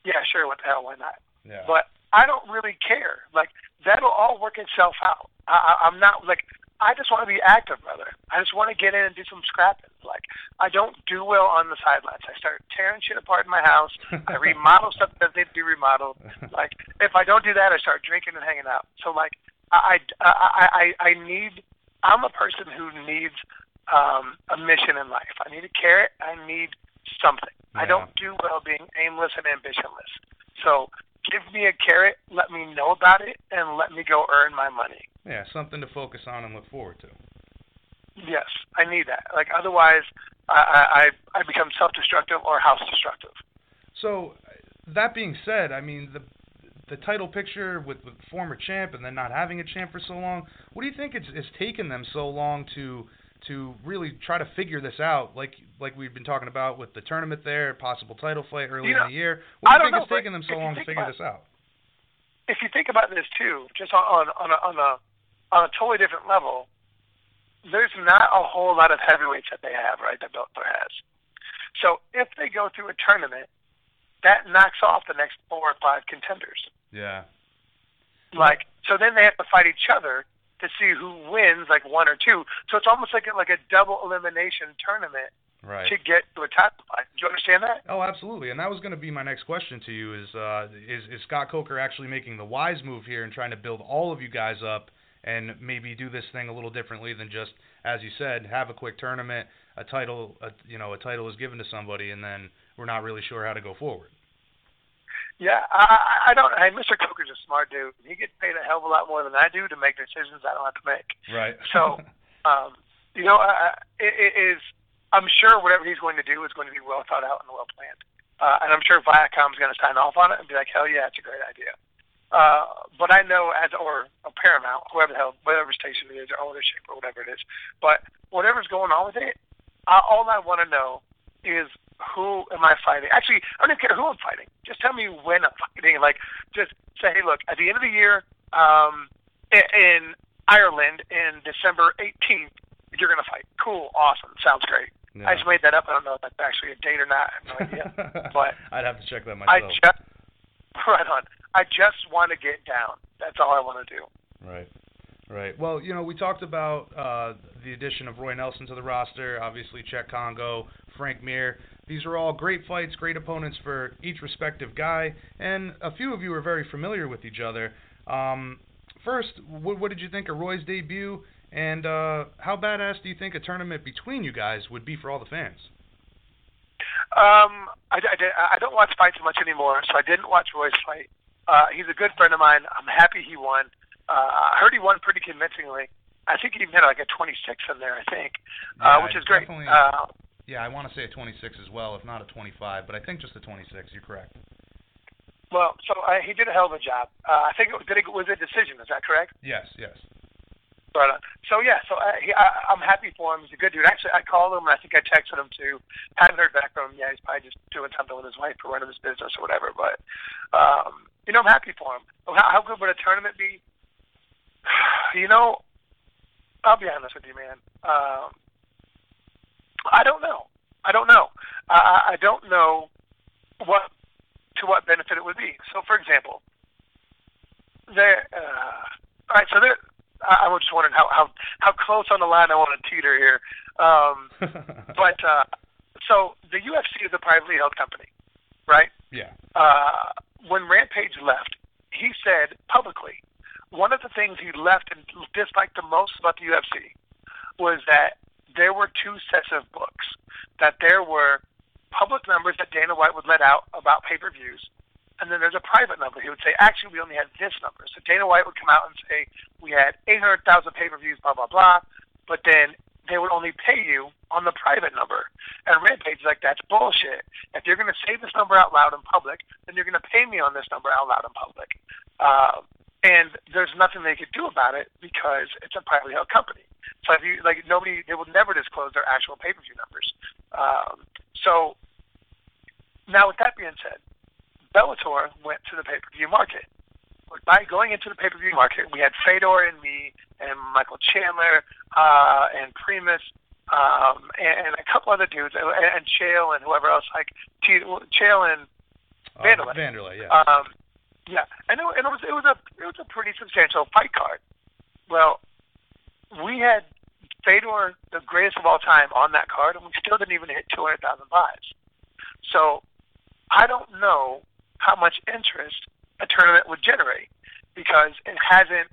S2: Yeah, sure. What the hell? Why not?
S7: Yeah.
S2: But I don't really care. Like that'll all work itself out. I, I, I'm not like I just want to be active, brother. I just want to get in and do some scrapping. Like I don't do well on the sidelines. I start tearing shit apart in my house. I remodel stuff that needs to be remodeled. Like if I don't do that, I start drinking and hanging out. So like I I I I need. I'm a person who needs um, a mission in life. I need a carrot. I need something. I don't do well being aimless and ambitionless. So give me a carrot, let me know about it, and let me go earn my money.
S7: Yeah, something to focus on and look forward to.
S2: Yes, I need that. Like otherwise, I I, I become self-destructive or house-destructive.
S7: So, that being said, I mean the the title picture with with former champ and then not having a champ for so long. What do you think it's it's taken them so long to to really try to figure this out? Like like we've been talking about with the tournament there, possible title fight early
S2: You know,
S7: in the year. What do you think
S2: know,
S7: it's taken them so long to figure
S2: about-
S7: this out?
S2: If you think about this too, just on on on a, on a on a totally different level, there's not a whole lot of heavyweights that they have, right? That Bellator has. So if they go through a tournament, that knocks off the next four or five contenders.
S7: Yeah.
S2: Like so, then they have to fight each other to see who wins, like one or two. So it's almost like a, like a double elimination tournament
S7: Right.
S2: to get to a title fight. Do you understand that?
S7: Oh, absolutely. And that was going to be my next question to you: is uh, is is Scott Coker actually making the wise move here and trying to build all of you guys up and maybe do this thing a little differently than just, as you said, have a quick tournament, a title, a, you know, a title is given to somebody, and then we're not really sure how to go forward.
S2: Yeah, I, I don't. Hey, Mr. Coker's a smart dude. He gets paid a hell of a lot more than I do to make decisions I don't have to make.
S7: Right.
S2: So, um, you know, I, I- it, it is I'm sure whatever he's going to do is going to be well thought out and well planned. Uh, and I'm sure Viacom's going to sign off on it and be like, hell yeah, it's a great idea. Uh, but I know as or a Paramount, whoever the hell, whatever station it is, or ownership or whatever it is. But whatever's going on with it, I, all I want to know is who am I fighting? Actually, I don't even care who I'm fighting. Just tell me when I'm fighting. Like, just say, hey, look, at the end of the year, um, in Ireland, in December 18th, you're gonna fight. Cool, awesome, sounds great. I just made that up. I don't know if that's actually a date or not. I have no idea. but
S7: I'd have to check that myself.
S2: I just right on. I just want to get down. That's all I want to do.
S7: Right. Right. Well, you know, we talked about uh, the addition of Roy Nelson to the roster. Obviously, Cheick Kongo, Frank Mir. These are all great fights, great opponents for each respective guy, and a few of you are very familiar with each other. Um, first, what, what did you think of Roy's debut, and uh, how badass do you think a tournament between you guys would be for all the fans?
S2: Um, I, I, did- I don't watch fights much anymore, so I didn't watch Roy's fight. Uh, he's a good friend of mine. I'm happy he won. Uh, I heard he won pretty convincingly. I think he even had like a 26 in there, I think,
S7: Yeah,
S2: uh, which is great. Uh,
S7: Yeah, I want to say a 26 as well, if not a 25, but I think just a 26. You're correct.
S2: well, so uh, he did a hell of a job. Uh, I think it was, did it, was a decision. Is that correct?
S7: Yes, yes.
S2: Right on. So yeah, so uh, he, I, I'm happy for him. He's a good dude. Actually, I called him and I think I texted him too. Haven't heard back from him. Yeah, he's probably just doing something with his wife or running his business or whatever. But um, you know, I'm happy for him. How, how good would a tournament be? You know, I'll be honest with you, man. Um, I don't know. I don't know. I, I I don't know what to what benefit it would be. So, for example, there. Uh, all right, so there. I, I was just wondering how how how close on the line I want to teeter here. Um, but uh, so the UFC is a privately held company, right?
S7: yeah.
S2: uh, when Rampage left, he said publicly one of the things he left and disliked the most about the UFC was that there were two sets of books. That there were public numbers that Dana White would let out about pay-per-views, and then there's a private number. He would say, actually, we only had this number. So Dana White would come out and say, we had 800,000 pay-per-views, blah blah blah, but then they would only pay you on the private number. And Rampage is like, that's bullshit. If you're going to say this number out loud in public, then you're going to pay me on this number out loud in public. Uh, and there's nothing they could do about it because it's a privately held company. So if you like, nobody, they will never disclose their actual pay-per-view numbers. Um, so now, with that being said, Bellator went to the pay-per-view market. By going into the pay-per-view market, we had Fedor and me and Michael Chandler uh, and Primus um, and, and a couple other dudes and, and Chael and whoever else like T- Chael and
S7: Uh,
S2: Vanderlei.
S7: Vanderlei, yeah.
S2: Um, yeah, and it, and it was it was a it was a pretty substantial fight card. Well, we had Fedor, the greatest of all time, on that card, and we still didn't even hit two hundred thousand buys. So I don't know how much interest a tournament would generate because it hasn't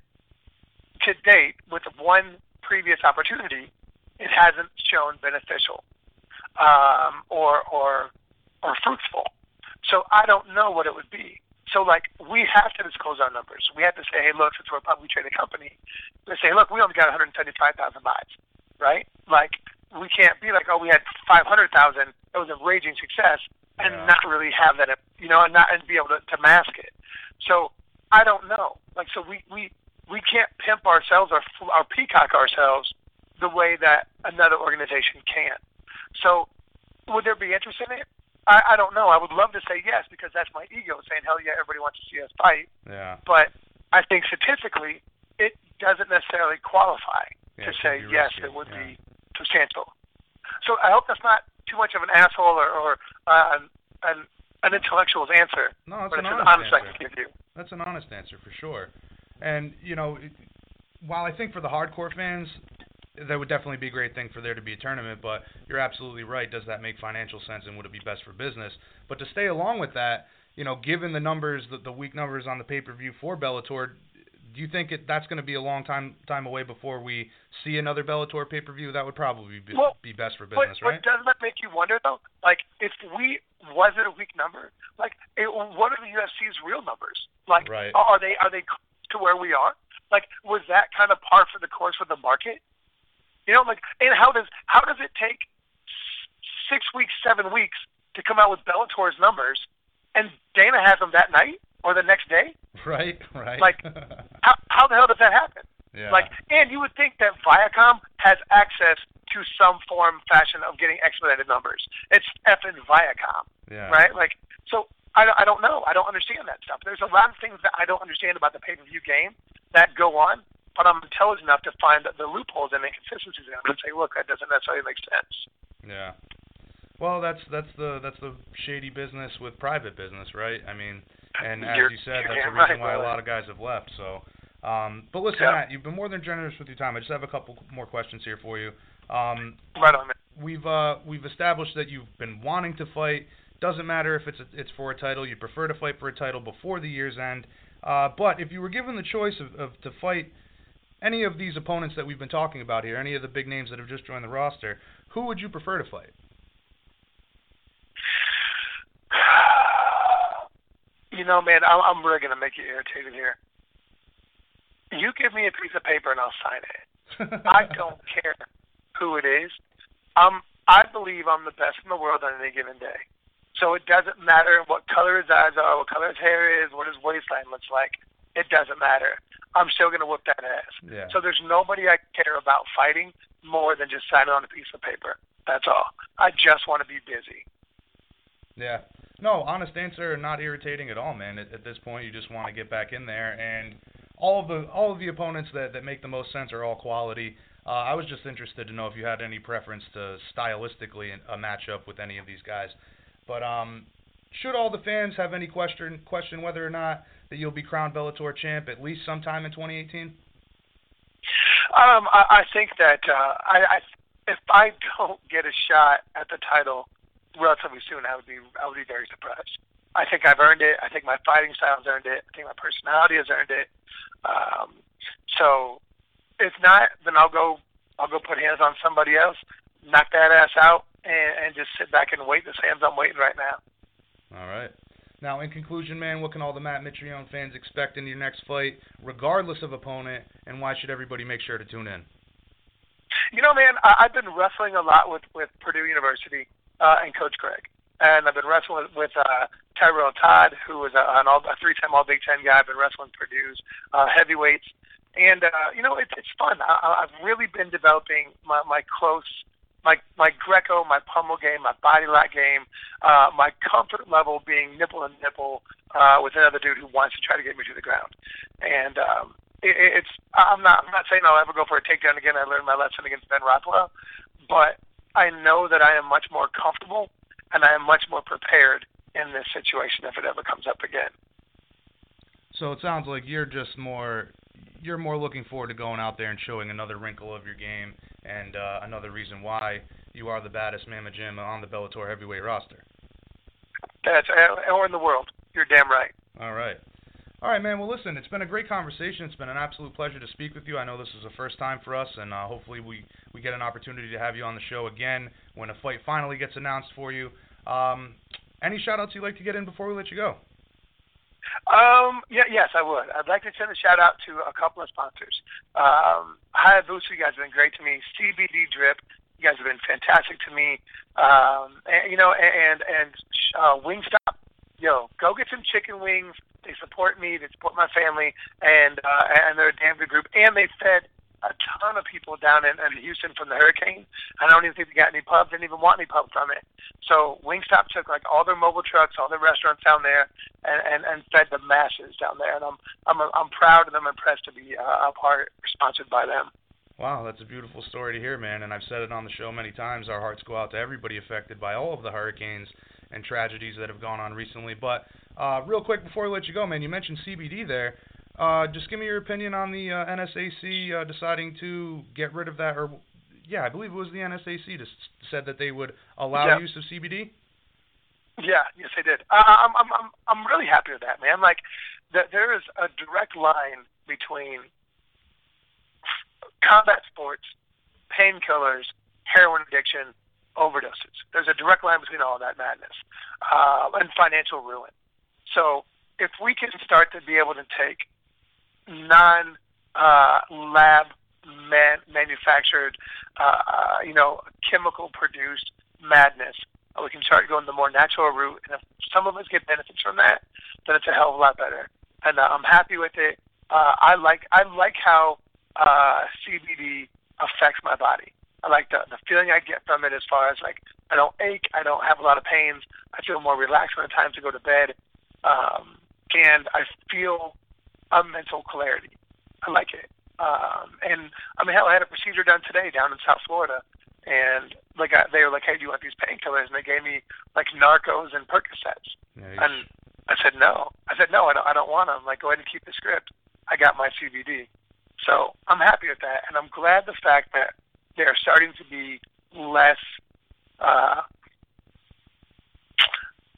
S2: to date with one previous opportunity, it hasn't shown beneficial um, or or or fruitful. So I don't know what it would be. So like we have to disclose our numbers. We have to say, hey, look, since we're a publicly traded company, we say, look, we only got 175,000 buys, right? Like we can't be like, oh, we had 500,000. It was a raging success, and
S7: Yeah.
S2: not really have that, you know, and not and be able to, to mask it. So I don't know. Like so, we we we can't pimp ourselves or or peacock ourselves the way that another organization can. So would there be interest in it? I, I don't know. I would love to say yes because that's my ego saying, hell yeah, everybody wants to see us fight.
S7: yeah.
S2: But I think statistically, it doesn't necessarily qualify
S7: Yeah,
S2: to say yes,
S7: risky,
S2: it would
S7: yeah.
S2: be substantial. So I hope that's not too much of an asshole or, or uh, an, an an intellectual's answer,
S7: No, it's
S2: but
S7: an
S2: it's an
S7: honest
S2: honest I
S7: answer.
S2: can give you.
S7: That's an honest answer for sure. And you know, it- while I think for the hardcore fans, that would definitely be a great thing for there to be a tournament. But you're absolutely right. Does that make financial sense, and would it be best for business? But to stay along with that, you know, given the numbers, the, the weak numbers on the pay-per-view for Bellator, do you think it, that's going to be a long time time away before we see another Bellator pay-per-view? That would probably be,
S2: Well,
S7: be best for business,
S2: but
S7: right?
S2: But doesn't that make you wonder though? Like, if we was it a weak number? Like, it, what are the UFC's real numbers? Like,
S7: Right.
S2: are they are they to where we are? Like, was that kind of par for the course for the market? You know, like, and how does how does it take six weeks, seven weeks to come out with Bellator's numbers, and Dana has them that night or the next day.
S7: Right, right.
S2: Like, how, how the hell does that happen?
S7: yeah.
S2: Like, and you would think that Viacom has access to some form, fashion of getting expedited numbers. It's effing Viacom,
S7: yeah.
S2: right? Like, so I, I don't know. I don't understand that stuff. There's a lot of things that I don't understand about the pay-per-view game that go on, but I'm intelligent enough to find the, the loopholes and inconsistencies in them and say, look, that doesn't necessarily make sense.
S7: Yeah. Well, that's that's the that's the shady business with private business, right? I mean, and as
S2: You're-
S7: you said, that's the reason
S2: right,
S7: why a lot of guys have left. So, um, but listen,
S2: Yeah.
S7: Matt, you've been more than generous with your time. I just have a couple more questions here for you. Um,
S2: Right on, man.
S7: we've uh, we've established that you've been wanting to fight. Doesn't matter if it's a, it's for a title. You prefer to fight for a title before the year's end. Uh, but if you were given the choice of, of to fight any of these opponents that we've been talking about here, any of the big names that have just joined the roster, who would you prefer to fight?
S2: You know, man, I'm, I'm really gonna make you irritated here. You give me a piece of paper and I'll sign it. I don't care who it is. Um, I believe I'm the best in the world on any given day. So it doesn't matter what color his eyes are, what color his hair is, what his waistline looks like. It doesn't matter. I'm still gonna whoop that ass.
S7: Yeah.
S2: So there's nobody I care about fighting more than just signing on a piece of paper. That's all. I just want to be busy.
S7: Yeah. No, honest answer, not irritating at all, man. At, at this point, you just want to get back in there, and all of the all of the opponents that that make the most sense are all quality. Uh, I was just interested to know if you had any preference to stylistically a matchup with any of these guys. But um, should all the fans have any question question whether or not that you'll be crowned Bellator champ at least sometime in 2018?
S2: Um, I, I think that uh, I, I, if I don't get a shot at the title relatively soon, I would be I would be very surprised. I think I've earned it. I think my fighting style has earned it. I think my personality has earned it. Um, so if not, then I'll go I'll go put hands on somebody else, knock that ass out, and, and just sit back and wait the same as I'm waiting right now.
S7: All right. Now, in conclusion, man, what can all the Matt Mitrione fans expect in your next fight, regardless of opponent, and why should everybody make sure to tune in?
S2: You know, man, I, I've been wrestling a lot with with Purdue University uh, and Coach Craig, and I've been wrestling with, uh, Tyrell Todd, who was a, an all, a three-time All Big Ten guy. I've been wrestling Purdue's uh, heavyweights, and uh, you know, it's it's fun. I, I've really been developing my my close. My my Greco, my pummel game, my body lock game, uh, my comfort level being nipple and nipple uh, with another dude who wants to try to get me to the ground, and um, it, it's I'm not I'm not saying I'll ever go for a takedown again. I learned my lesson against Ben Rothwell, but I know that I am much more comfortable and I am much more prepared in this situation if it ever comes up again.
S7: So it sounds like you're just more you're more looking forward to going out there and showing another wrinkle of your game and uh, another reason why you are the baddest Mama Jim on the Bellator heavyweight roster.
S2: That's uh, or in the world. You're damn right.
S7: All right. All right, man. Well, listen, it's been a great conversation. It's been an absolute pleasure to speak with you. I know this is the first time for us, and uh, hopefully we, we get an opportunity to have you on the show again when a fight finally gets announced for you. Um, any shout outs you'd like to get in before we let you go?
S2: Um, yeah, yes, I would. I'd like to send a shout out to a couple of sponsors. Um, Hayabusa, you guys have been great to me. CBD Drip, you guys have been fantastic to me. Um, and, you know, and and uh, Wingstop, yo, go get some chicken wings. They support me. They support my family, and uh, and they're a damn good group. And they fed a ton of people down in, in Houston from the hurricane. I don't even think they got any pubs. Didn't even want any pub from it. So Wingstop took like all their mobile trucks, all their restaurants down there, and and, and fed the masses down there. And I'm I'm I'm proud and I'm impressed to be uh, a part sponsored by them.
S7: Wow, that's a beautiful story to hear, man. And I've said it on the show many times. Our hearts go out to everybody affected by all of the hurricanes and tragedies that have gone on recently. But uh, real quick before we let you go, man, you mentioned CBD there. Uh, just give me your opinion on the uh, NSAC uh, deciding to get rid of that, or yeah, I believe it was the NSAC that said that they would allow
S2: Yeah.
S7: use of CBD.
S2: Yeah, yes, I did. I'm I'm I'm I'm really happy with that, man. Like, that there is a direct line between combat sports, painkillers, heroin addiction, overdoses. There's a direct line between all that madness uh, and financial ruin. So if we can start to be able to take non uh, lab man- manufactured, uh, you know, chemical produced madness, we can start going the more natural route. And if some of us get benefits from that, then it's a hell of a lot better. And uh, I'm happy with it. Uh, I like I like how uh, CBD affects my body. I like the the feeling I get from it as far as like I don't ache, I don't have a lot of pains, I feel more relaxed when it's time to go to bed, um, and I feel a mental clarity. I like it. Um, and I mean, hell, I had a procedure done today down in South Florida, and like I, they were like, "Hey, do you want these painkillers?" And they gave me like Norcos and Percocets,
S7: Nice.
S2: and I said no. I said no, I don't. I don't want them. Like, go ahead and keep the script. I got my CBD, so I'm happy with that, and I'm glad the fact that they're starting to be less uh,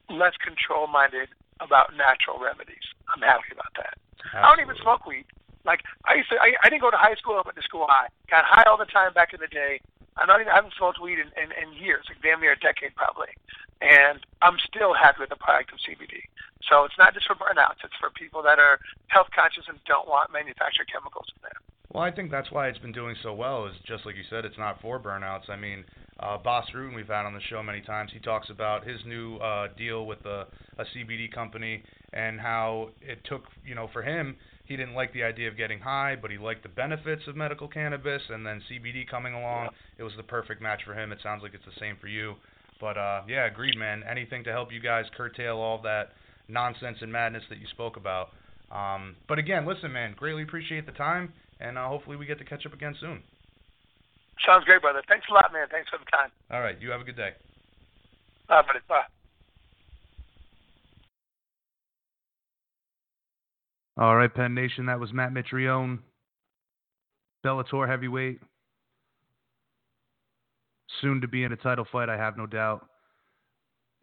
S2: less control minded about natural remedies. I'm happy about that. I don't even smoke weed. Like I used to, I, I didn't go to high school. I went to school high. Got high all the time back in the day. I'm not even. I haven't smoked weed in, in, in years, like damn near a decade probably. And I'm still happy with the product of CBD. So it's not just for burnouts. It's for people that are health conscious and don't want manufactured chemicals in there.
S7: Well, I think that's why it's been doing so well. Is just like you said, it's not for burnouts. I mean, uh, Bas Rutten, we've had on the show many times. He talks about his new uh, deal with a, a CBD company and how it took, you know, for him, he didn't like the idea of getting high, but he liked the benefits of medical cannabis, and then CBD coming along, it was the perfect match for him. It sounds like it's the same for you. But uh, yeah, agreed, man. Anything to help you guys curtail all that nonsense and madness that you spoke about. Um, but again, listen, man, greatly appreciate the time, and uh, hopefully we get to catch up again soon.
S2: Sounds great, brother. Thanks a lot, man. Thanks for the time.
S7: All right, you have a good day.
S2: Bye, buddy. Bye.
S7: All right, Penn Nation, that was Matt Mitrione, Bellator heavyweight. Soon to be in a title fight, I have no doubt.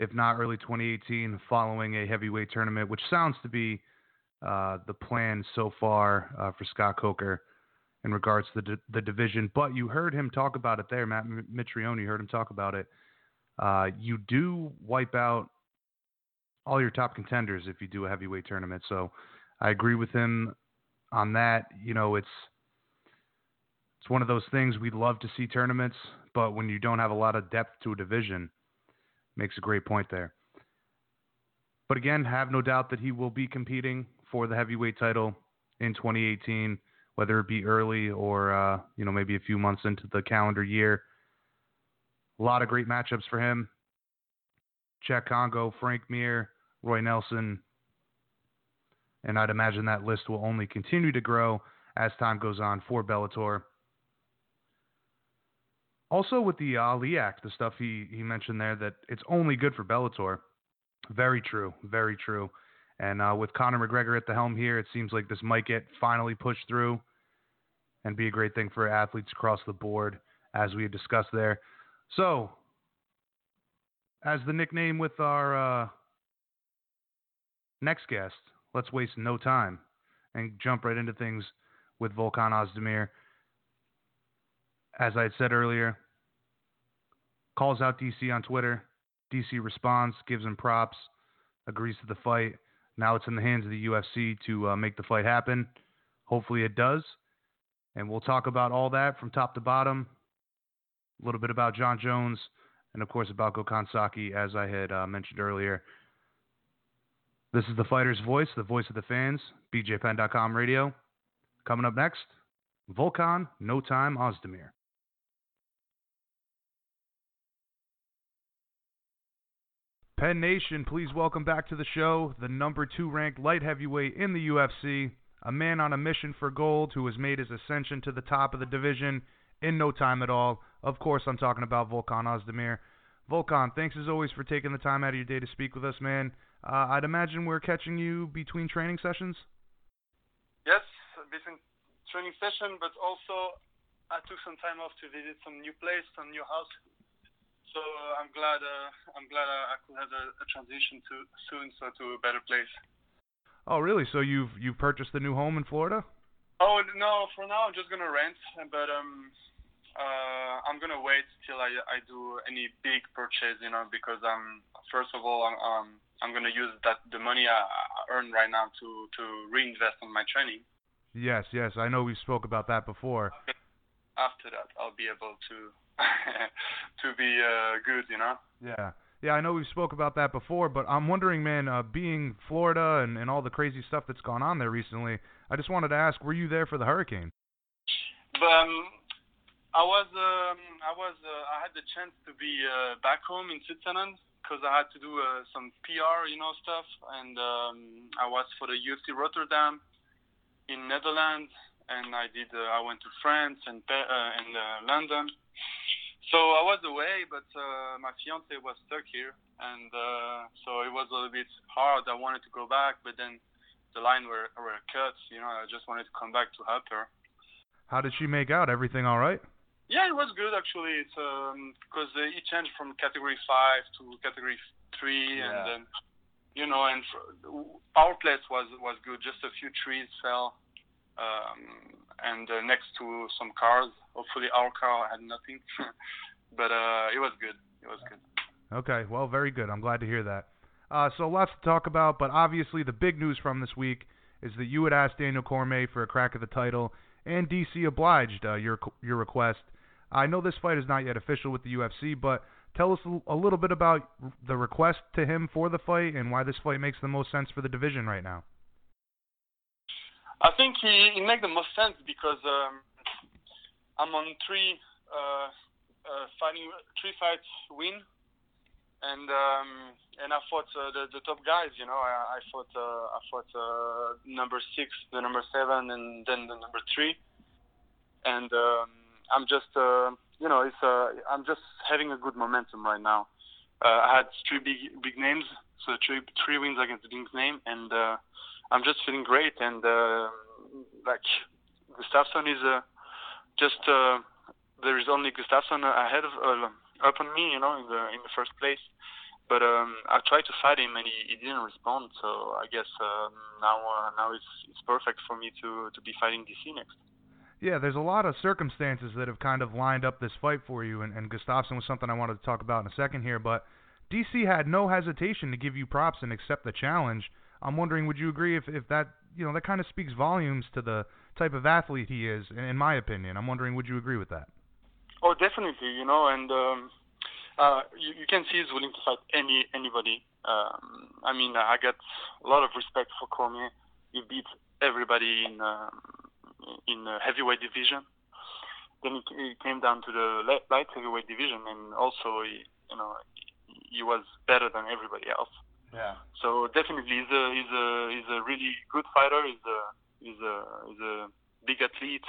S7: If not early 2018, following a heavyweight tournament, which sounds to be uh, the plan so far uh, for Scott Coker in regards to the, the division. But you heard him talk about it there, Matt Mitrione. You heard him talk about it. Uh, you do wipe out all your top contenders if you do a heavyweight tournament. So I agree with him on that. You know, it's it's one of those things we'd love to see tournaments, but when you don't have a lot of depth to a division, makes a great point there. But again, have no doubt that he will be competing for the heavyweight title in 2018, whether it be early or uh, you know maybe a few months into the calendar year. A lot of great matchups for him. Cheick Kongo, Frank Mir, Roy Nelson, and I'd imagine that list will only continue to grow as time goes on for Bellator. Also, with the Ali Act, the stuff he, he mentioned there, that it's only good for Bellator. Very true, very true. And uh, with Conor McGregor at the helm here, it seems like this might get finally pushed through and be a great thing for athletes across the board, as we discussed there. So, as the nickname with our uh, next guest, let's waste no time and jump right into things with Volkan Ozdemir. As I had said earlier, calls out DC on Twitter. DC responds, gives him props, agrees to the fight. Now it's in the hands of the UFC to uh, make the fight happen. Hopefully it does. And we'll talk about all that from top to bottom. A little bit about Jon Jones, and of course about Gokhan Saki, as I had uh, mentioned earlier. This is the fighter's voice, the voice of the fans, BJPenn.com radio. Coming up next, Volkan No Time Ozdemir. Penn Nation, please welcome back to the show the number two ranked light heavyweight in the UFC, a man on a mission for gold who has made his ascension to the top of the division in no time at all. Of course, I'm talking about Volkan Ozdemir. Volkan, thanks as always for taking the time out of your day to speak with us, man. Uh, I'd imagine we're catching you between training sessions.
S8: Yes, between training session, but also I took some time off to visit some new place, some new house. So uh, I'm glad uh, I'm glad I, I could have a, a transition to soon, so to a better place.
S7: Oh, really? So you've you've purchased the new home in Florida?
S8: Oh no, for now I'm just gonna rent, but um, uh, I'm gonna wait till I I do any big purchase, you know, because um, first of all, I'm um, I'm gonna use that the money I, I earn right now to to reinvest on my training.
S7: Yes, yes. I know we spoke about that before.
S8: After that, I'll be able to to be uh, good, you know.
S7: Yeah. Yeah, I know we've spoke about that before, but I'm wondering, man, uh, being Florida and, and all the crazy stuff that's gone on there recently, I just wanted to ask, were you there for the hurricane?
S8: But um, I was, um, I was, uh, I had the chance to be uh, back home in Switzerland because I had to do uh, some PR, you know, stuff, and um, I was for the UFC Rotterdam in Netherlands, and I did, uh, I went to France and uh, and uh, London. So I was away, but uh, my fiance was stuck here, and uh, so it was a little bit hard. I wanted to go back, but then the line were were cut. You know, I just wanted to come back to help her.
S7: How did she make out? Everything all right?
S8: Yeah, it was good actually. It's um because uh, it changed from category five to category three,
S7: Yeah.
S8: and then you know, and our place was was good. Just a few trees fell, um, and uh, next to some cars. Hopefully, our car had nothing, but uh, it was good. It was good.
S7: Okay, well, very good. I'm glad to hear that. Uh, so lots to talk about, but obviously the big news from this week is that you had asked Daniel Cormier for a crack at the title, and DC obliged uh, your your request. I know this fight is not yet official with the UFC, but tell us a- a little bit about the request to him for the fight and why this fight makes the most sense for the division right now.
S8: I think he, it makes the most sense because um, I'm on three uh, uh, fighting three fights win, and um, and I fought uh, the the top guys. You know, I, I fought uh, I fought uh, number six, the number seven, and then the number three, and um, I'm just uh, you know it's I'm just having a good momentum right now. I had three big big names, so three three wins against big name, and uh, I'm just feeling great. And uh, like Gustafsson is uh, just uh, there is only Gustafsson ahead of uh, up on me, you know, in the in the first place. But um, I tried to fight him and he, he didn't respond. So I guess um, now uh, now it's it's perfect for me to to be fighting DC next.
S7: Yeah, there's a lot of circumstances that have kind of lined up this fight for you, and, and Gustafsson was something I wanted to talk about in a second here. But DC had no hesitation to give you props and accept the challenge. I'm wondering, would you agree if, if that you know that kind of speaks volumes to the type of athlete he is, in my opinion? I'm wondering, would you agree with that?
S8: Oh, definitely, you know, and um, uh, you, you can see he's willing to fight any anybody. Um, I mean, I get a lot of respect for Cormier. He beat everybody in um, in the heavyweight division. Then he, he came down to the light heavyweight division, and also, he, you know, he was better than everybody else.
S7: Yeah.
S8: So definitely, he's a he's a he's a really good fighter. He's a he's a he's a big athlete,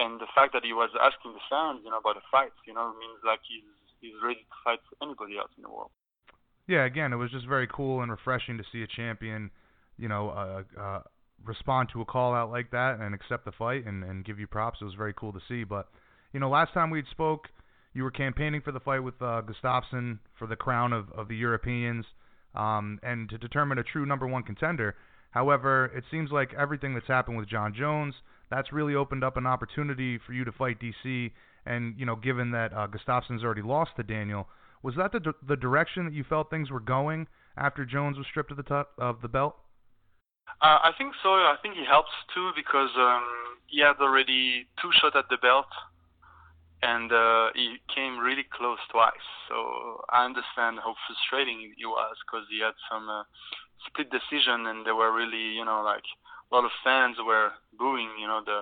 S8: and the fact that he was asking the fans, you know, about the fights, you know, means like he's he's ready to fight anybody else in the world.
S7: Yeah, again, it was just very cool and refreshing to see a champion, you know, uh, uh, respond to a call out like that and accept the fight and, and give you props. It was very cool to see. But, you know, last time we spoke, you were campaigning for the fight with uh, Gustafsson for the crown of, of the Europeans um, and to determine a true number one contender. However, it seems like everything that's happened with Jon Jones, that's really opened up an opportunity for you to fight DC. And, you know, given that uh, Gustafsson's already lost to Daniel, was that the the direction that you felt things were going after Jones was stripped of the top of the belt?
S8: Uh, I think so. I think he helps too because um, he had already two shots at the belt, and uh, he came really close twice. So I understand how frustrating he was because he had some uh, split decision, and there were really, you know, like a lot of fans were booing, you know, the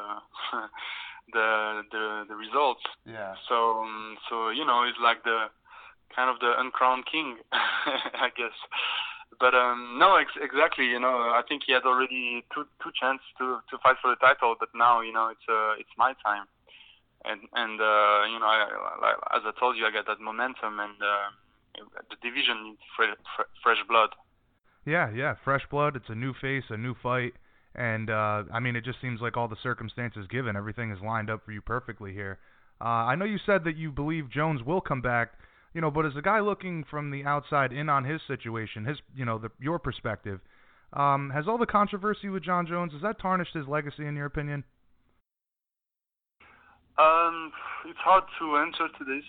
S8: the the the results.
S7: Yeah.
S8: So um, so you know, it's like the kind of the uncrowned king, I guess. But um, no, ex- exactly. You know, I think he had already two two chances to to fight for the title, but now you know it's uh, it's my time, and and uh, you know, I, like, as I told you, I got that momentum, and uh, the division needs fresh, fresh blood.
S7: Yeah, yeah, fresh blood. It's a new face, a new fight, and uh, I mean, it just seems like all the circumstances given, everything is lined up for you perfectly here. Uh, I know you said that you believe Jones will come back, you know, but as a guy looking from the outside in on his situation, his, you know, the, your perspective, um, has all the controversy with Jon Jones has that tarnished his legacy in your opinion?
S8: Um, it's hard to answer to this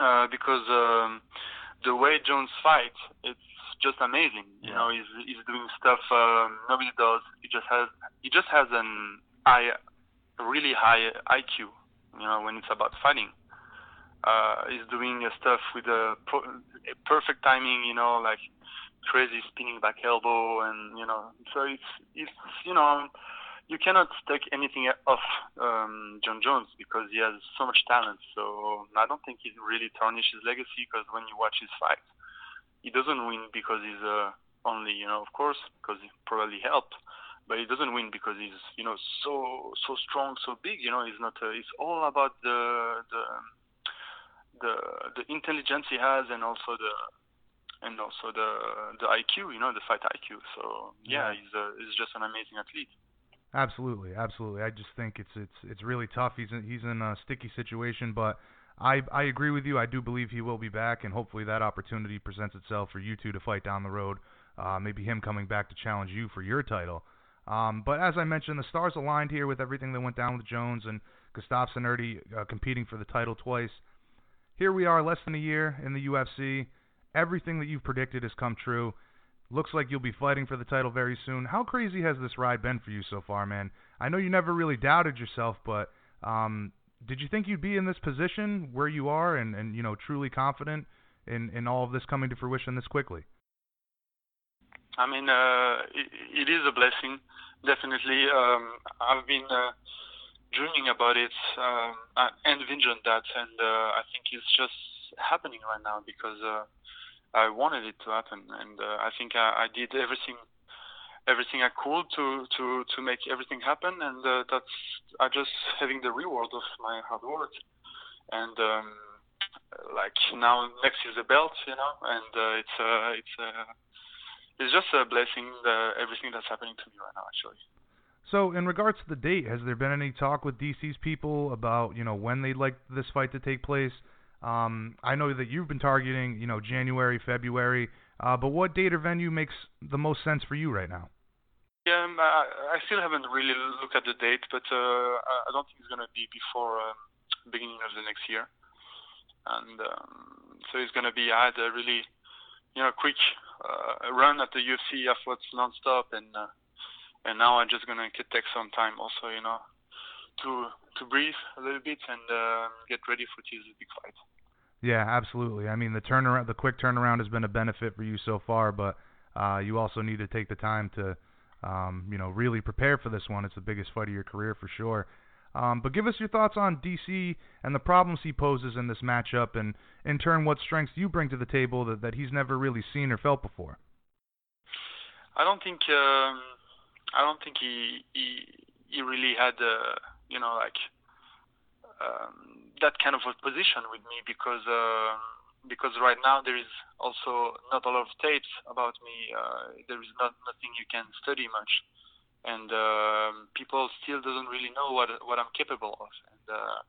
S8: uh, because um, the way Jones fights, it's just amazing. You know, he's he's doing stuff um, nobody does. He just has he just has an high, a really high IQ. You know, when it's about fighting, uh, is doing uh, stuff with a, pro- a perfect timing, you know, like crazy spinning back elbow, and you know, so it's it's you know, you cannot take anything off um, Jon Jones because he has so much talent. So I don't think he really tarnished his legacy because when you watch his fights, he doesn't win because he's uh, only, you know, of course, because he probably helped but he doesn't win because he's you know so so strong, so big. You know, he's not. Uh, it's all about the the the the intelligence he has, and also the and also the the IQ. You know, the fight IQ. So yeah,
S7: Yeah.
S8: he's uh, he's just an amazing athlete.
S7: Absolutely, absolutely. I just think it's it's it's really tough. He's in, he's in a sticky situation, but I I agree with you. I do believe he will be back, and hopefully that opportunity presents itself for you two to fight down the road. Uh, maybe him coming back to challenge you for your title. Um, but as I mentioned, the stars aligned here with everything that went down with Jones and Gustafsson Erdy uh, competing for the title twice. Here we are, less than a year in the UFC. Everything that you've predicted has come true. Looks like you'll be fighting for the title very soon. How crazy has this ride been for you so far, man? I know you never really doubted yourself, but um, did you think you'd be in this position where you are, and, and you know truly confident in in all of this coming to fruition this quickly?
S8: I mean, uh, it, it is a blessing, definitely. Um, I've been uh, dreaming about it um, and envisioned that, and uh, I think it's just happening right now because uh, I wanted it to happen, and uh, I think I, I did everything, everything I could to to to make everything happen, and uh, that's I just having the reward of my hard work, and. Um, like now, next is the belt, you know, and uh, it's uh, it's uh, it's just a blessing the, everything that's happening to me right now actually
S7: So, in regards to the date, has there been any talk with DC's people about you know when they'd like this fight to take place? Um, I know that you've been targeting you know January, February, uh, but what date or venue makes the most sense for you right now?
S8: yeah um, I, I still haven't really looked at the date but uh, I don't think it's going to be before um, beginning of the next year and um, so it's going to be I had a really you know quick uh, run at the UFC afterwards nonstop and uh, and now I'm just going to take some time also you know to to breathe a little bit and uh, get ready for this big fight
S7: Yeah, absolutely. I mean, the turnaround, the quick turnaround has been a benefit for you so far, but uh, you also need to take the time to, um, you know, really prepare for this one. It's the biggest fight of your career for sure. Um, but give us your thoughts on DC and the problems he poses in this matchup, and in turn, what strengths you bring to the table that, that he's never really seen or felt before.
S8: I don't think um, I don't think he he he really had uh, you know like um, that kind of a position with me because uh, because right now there is also not a lot of tapes about me. Uh, there is not nothing you can study much, and um, people still doesn't really know what what I'm capable of, and uh,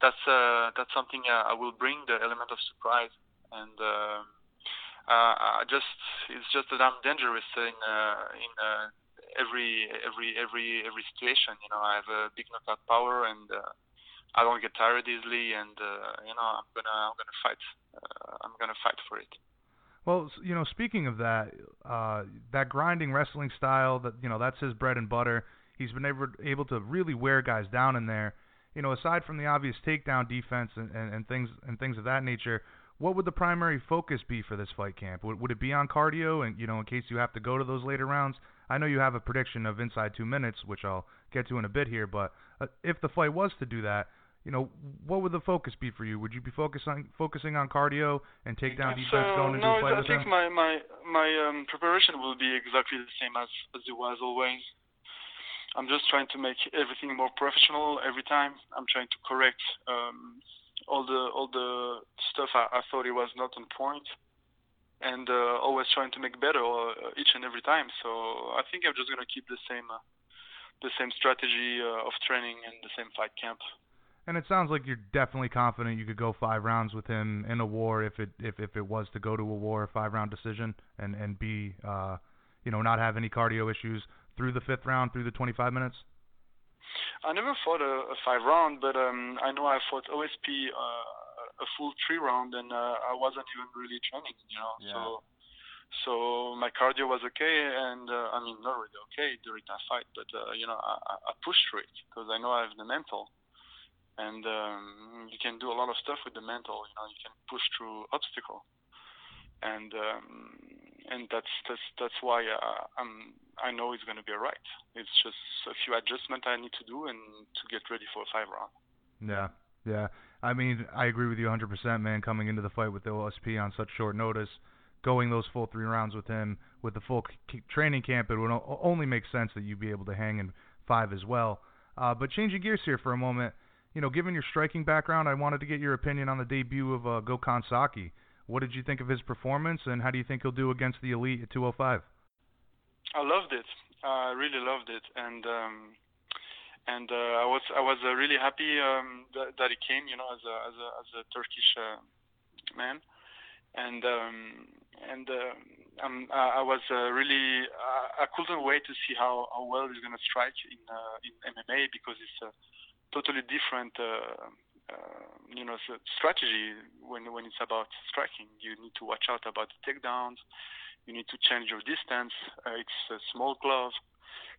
S8: that's uh, that's something uh, I will bring the element of surprise and. Uh, uh, I just it's just that I'm dangerous in uh, in uh, every every every every situation. You know, I have a big knockout power, and uh, I don't get tired easily. And uh, you know, I'm gonna I'm gonna fight. Uh, I'm gonna fight for it.
S7: Well, you know, speaking of that, uh, that grinding wrestling style, that you know, that's his bread and butter. He's been able able to really wear guys down in there. You know, aside from the obvious takedown defense and, and, and things and things of that nature, what would the primary focus be for this fight camp? Would would it be on cardio, and you know, in case you have to go to those later rounds? I know you have a prediction of inside two minutes, which I'll get to in a bit here. But uh, if the fight was to do that, you know, what would the focus be for you? Would you be focusing focusing on cardio and takedown defense
S8: so
S7: going into
S8: no,
S7: a fight
S8: I
S7: with
S8: think my my my um, preparation will be exactly the same as as it was always. I'm just trying to make everything more professional every time. I'm trying to correct um, all the all the stuff I, I thought it was not on point, and uh, always trying to make better uh, each and every time. So I think I'm just gonna keep the same uh, the same strategy uh, of training and the same fight camp.
S7: And it sounds like you're definitely confident you could go five rounds with him in a war if it if if it was to go to a war, a five round decision, and and be uh, you know, not have any cardio issues through the fifth round, through the 25 minutes.
S8: I never fought a, a five round, but um, I know I fought OSP uh, a full three round, and uh, I wasn't even really training, you know.
S1: Yeah.
S8: So, so my cardio was okay, and uh, I mean not really okay during that fight, but uh, you know I, I I pushed through it because I know I have the mental, and um, you can do a lot of stuff with the mental. You know, you can push through obstacle, and um, and that's that's that's why uh, I'm I know it's going to be alright. It's just a few adjustments I need to do and to get ready for a five round.
S7: Yeah, yeah. I mean, I agree with you 100%, man. Coming into the fight with OSP on such short notice, going those full three rounds with him with the full training camp, it would only make sense that you'd be able to hang in five as well. Uh, but changing gears here for a moment, you know, given your striking background, I wanted to get your opinion on the debut of uh, Gokhan Saki. What did you think of his performance, and how do you think he'll do against the elite at 205?
S8: I loved it. I really loved it, and um, and uh, I was I was uh, really happy um, that, that he came. You know, as a as a as a Turkish uh, man, and um, and uh, um, I was uh, really I, I couldn't wait to see how, how well he's gonna strike in uh, in MMA because it's a totally different. Uh, uh, you know, strategy when when it's about striking. You need to watch out about the takedowns. You need to change your distance. Uh, it's a small glove.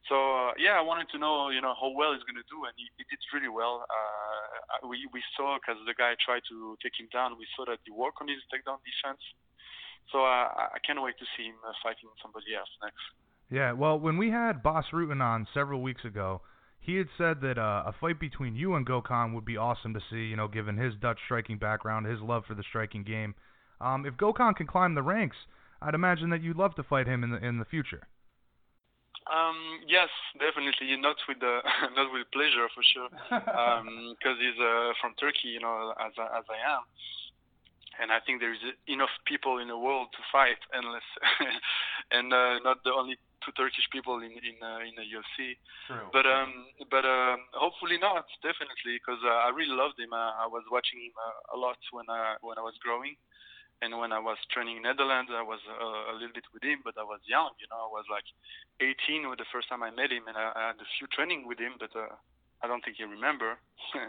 S8: So uh, yeah, I wanted to know, you know, how well he's to do, and he, he did really well. Uh, we we saw because the guy tried to take him down. We saw that he worked on his takedown defense. So uh, I can't wait to see him uh, fighting somebody else next.
S7: Yeah, well, when we had Bas Rutten on several weeks ago, he had said that uh, a fight between you and Gokhan would be awesome to see. You know, given his Dutch striking background, his love for the striking game. Um, if Gokhan can climb the ranks, I'd imagine that you'd love to fight him in the in the future.
S8: Um, yes, definitely. Not with the not with pleasure for sure, because um, he's uh, from Turkey, you know, as as I am, and I think there is enough people in the world to fight, endless, and uh, not the only two Turkish people in in uh, in the UFC.
S7: True.
S8: But um, but um, hopefully not, definitely, because uh, I really loved him. Uh, I was watching him uh, a lot when I when I was growing and when I was training in Netherlands, I was uh, a little bit with him, but I was young, you know. I was like 18 when the first time I met him, and I, I had a few training with him, but uh, I don't think he remember.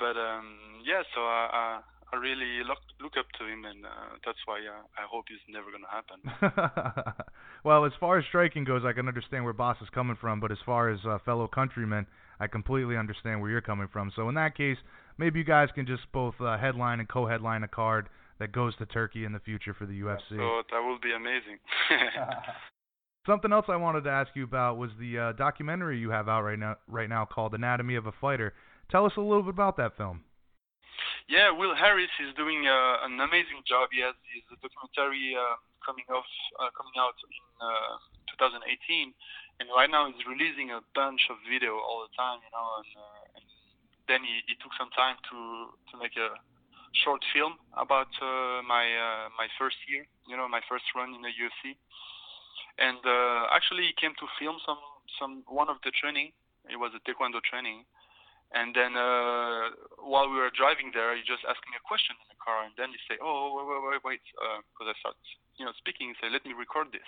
S8: but um, yeah, so I, I, I really look look up to him, and uh, that's why uh, I hope it's never gonna happen.
S7: well, as far as striking goes, I can understand where Bas is coming from, but as far as uh, fellow countrymen, I completely understand where you're coming from. So in that case, maybe you guys can just both uh, headline and co-headline a card that goes to Turkey in the future for the UFC.
S8: So that will be amazing.
S7: Something else I wanted to ask you about was the uh, documentary you have out right now, right now called Anatomy of a Fighter. Tell us a little bit about that film.
S8: Yeah, Will Harris is doing uh, an amazing job. He has his documentary uh, coming off, uh, coming out in uh, 2018, and right now he's releasing a bunch of video all the time, you know. And, uh, and then he, he took some time to to make a short film about uh, my uh, my first year, you know, my first run in the UFC. And uh, actually, he came to film some some one of the training. It was a taekwondo training. And then uh, while we were driving there, he just asked me a question in the car, and then he say, "Oh, wait, wait, wait, wait," because uh, I start, you know, speaking. He said, "Let me record this."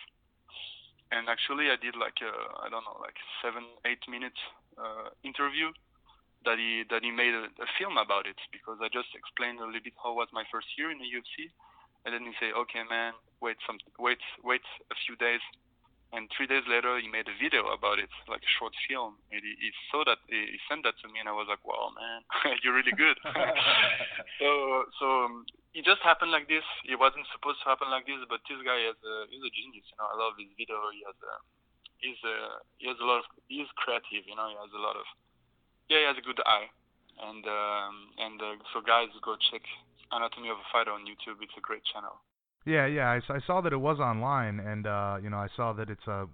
S8: And actually, I did like I don't know, like seven, eight minutes uh, interview that he that he made a, a film about it because I just explained a little bit how was my first year in the UFC, and then he say, okay, man, wait some wait wait a few days, and three days later he made a video about it, like a short film. And he, he saw that he, sent that to me, and I was like, wow, man, you're really good. so so um, it just happened like this. It wasn't supposed to happen like this, but this guy is a he's a genius. You know, I love his video. He has a he's a he has a lot of he's creative. You know, he has a lot of yeah, he has a good eye, and um, and uh, so guys, go check Anatomy of a Fighter on YouTube. It's a great channel.
S7: Yeah, yeah, I, I saw that it was online, and uh, you know, I saw that it's uh,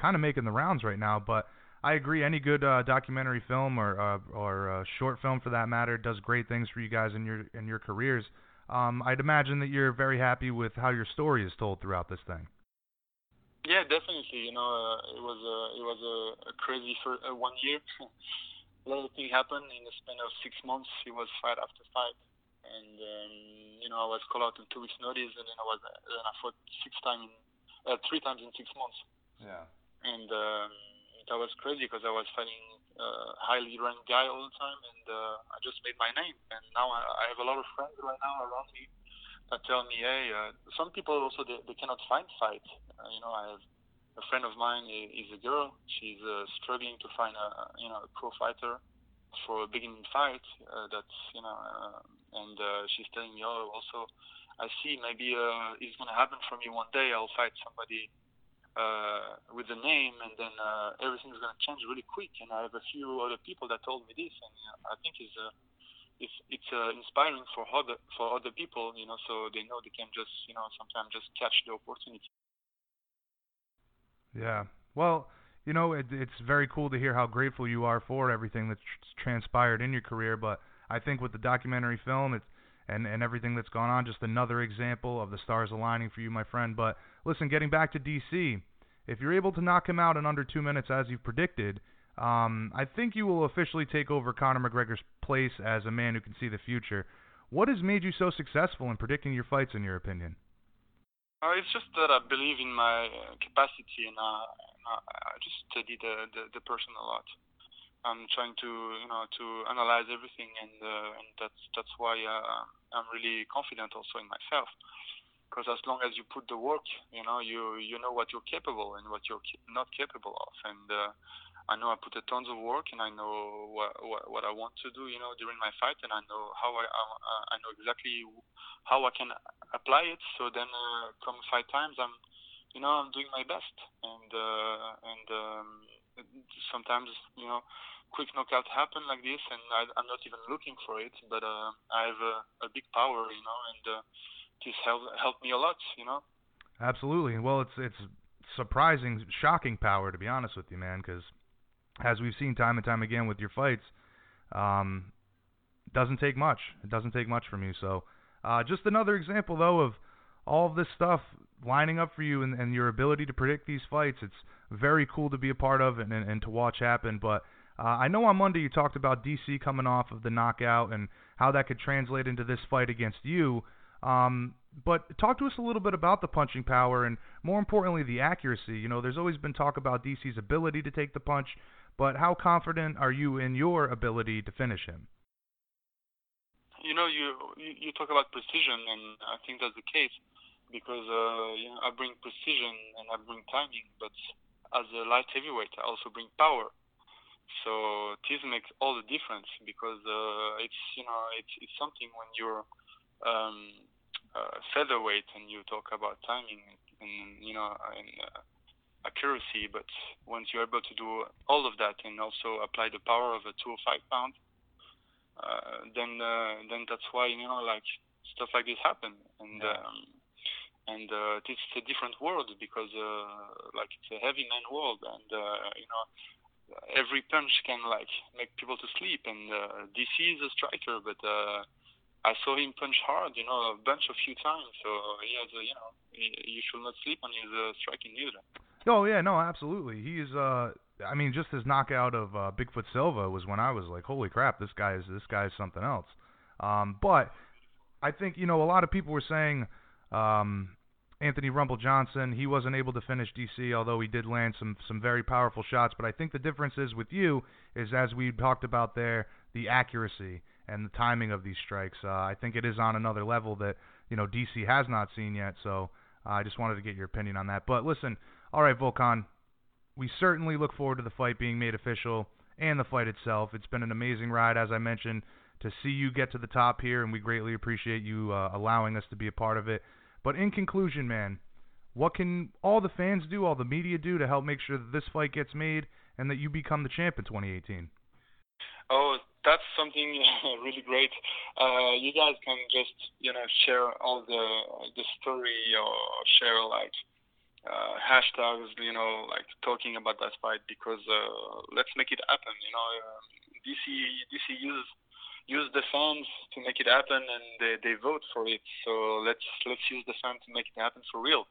S7: kind of making the rounds right now. But I agree, any good uh, documentary film or uh, or uh, short film for that matter does great things for you guys in your in your careers. Um, I'd imagine that you're very happy with how your story is told throughout this thing.
S8: Yeah, definitely. You know, uh, it was a it was a, a crazy for uh, one year. a lot of things happened in the span of six months. It was fight after fight, and um, you know I was called out in two weeks' notice, and then I was then I fought six times, uh, three times in six months.
S7: Yeah.
S8: And um, that was crazy because I was fighting uh, highly ranked guy all the time, and uh, I just made my name. And now I, I have a lot of friends right now around me tell me, hey, uh, some people also they, they cannot find fight. Uh, you know, I have a friend of mine is a girl. She's uh, struggling to find a you know a pro fighter, for a beginning fight. Uh, that's you know, uh, and uh, she's telling me, oh, also, I see maybe uh, it's gonna happen for me one day. I'll fight somebody uh, with the name, and then uh, everything's gonna change really quick. And I have a few other people that told me this, and uh, I think it's uh, it's it's uh, inspiring for other for other people, you know, so they know they can just you know sometimes just catch the opportunity.
S7: Yeah. Well, you know, it, it's very cool to hear how grateful you are for everything that's tr- transpired in your career. But I think with the documentary film, it's and and everything that's gone on, just another example of the stars aligning for you, my friend. But listen, getting back to DC, if you're able to knock him out in under two minutes as you've predicted, um, I think you will officially take over Conor McGregor's place as a man who can see the future. What has made you so successful in predicting your fights, in your opinion?
S8: Uh, it's just that I believe in my uh, capacity, and uh, I just study the, the the person a lot. I'm trying to you know to analyze everything, and uh, and that's that's why uh, I'm really confident also in myself. Because as long as you put the work, you know you you know what you're capable and what you're not capable of, and uh, I know I put a tons of work and I know what, what, what I want to do, you know, during my fight, and I know how I I, I know exactly how I can apply it. So then, uh, come fight times, I'm, you know, I'm doing my best, and uh, and um, sometimes, you know, quick knockout happen like this, and I, I'm not even looking for it, but uh, I have a, a big power, you know, and uh, this helped helped me a lot, you know.
S7: Absolutely. Well, it's it's surprising, shocking power to be honest with you, man, because as we've seen time and time again with your fights, um, doesn't take much. It doesn't take much from you. So, uh, just another example though of all of this stuff lining up for you and, and your ability to predict these fights. It's very cool to be a part of and, and, and to watch happen. But uh, I know on Monday you talked about DC coming off of the knockout and how that could translate into this fight against you. Um, but talk to us a little bit about the punching power and more importantly the accuracy. You know, there's always been talk about DC's ability to take the punch, but how confident are you in your ability to finish him?
S8: You know, you you talk about precision, and I think that's the case because uh, you know, I bring precision and I bring timing, but as a light heavyweight, I also bring power. So this makes all the difference because uh, it's you know it's it's something when you're um, uh, featherweight and you talk about timing and you know and uh, accuracy, but once you're able to do all of that and also apply the power of a 205 pound, uh, then uh, then that's why you know like stuff like this happen and yeah. um, and uh, it's a different world because uh, like it's a heavy man world and uh, you know every punch can like make people to sleep and uh, DC is a striker but uh, I saw him punch hard you know a bunch of few times so he has a, you know you should not sleep on his uh, striking either.
S7: Oh yeah, no, absolutely. He's uh I mean just his knockout of uh Bigfoot Silva was when I was like, Holy crap, this guy is this guy is something else. Um but I think, you know, a lot of people were saying um Anthony Rumble Johnson, he wasn't able to finish DC, although he did land some some very powerful shots. But I think the difference is with you is as we talked about there, the accuracy and the timing of these strikes. Uh, I think it is on another level that you know DC has not seen yet. So uh, I just wanted to get your opinion on that. But listen, all right, Volkan, we certainly look forward to the fight being made official and the fight itself. It's been an amazing ride, as I mentioned, to see you get to the top here, and we greatly appreciate you uh, allowing us to be a part of it. But in conclusion, man, what can all the fans do, all the media do to help make sure that this fight gets made and that you become the champ in 2018?
S8: Oh, that's something really great. Uh, you guys can just you know share all the the story or share like uh, hashtags, you know, like talking about that fight because uh, let's make it happen. You know, um, DC DC use use the fans to make it happen, and they, they vote for it. So let's let's use the fans to make it happen for real.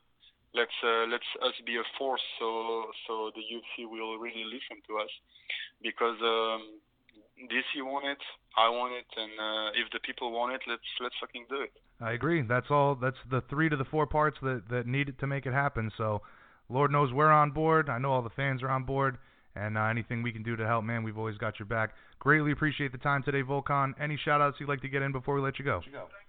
S8: Let's uh, let's us be a force, so so the UFC will really listen to us, because um, DC want it, I want it, and uh, if the people want it, let's let's fucking do it.
S7: I agree. That's all. That's the three to the four parts that that need it to make it happen. So, Lord knows we're on board. I know all the fans are on board, and uh, anything we can do to help, man, we've always got your back. Greatly appreciate the time today, Volkan. Any shout outs you'd like to get in before we let you go?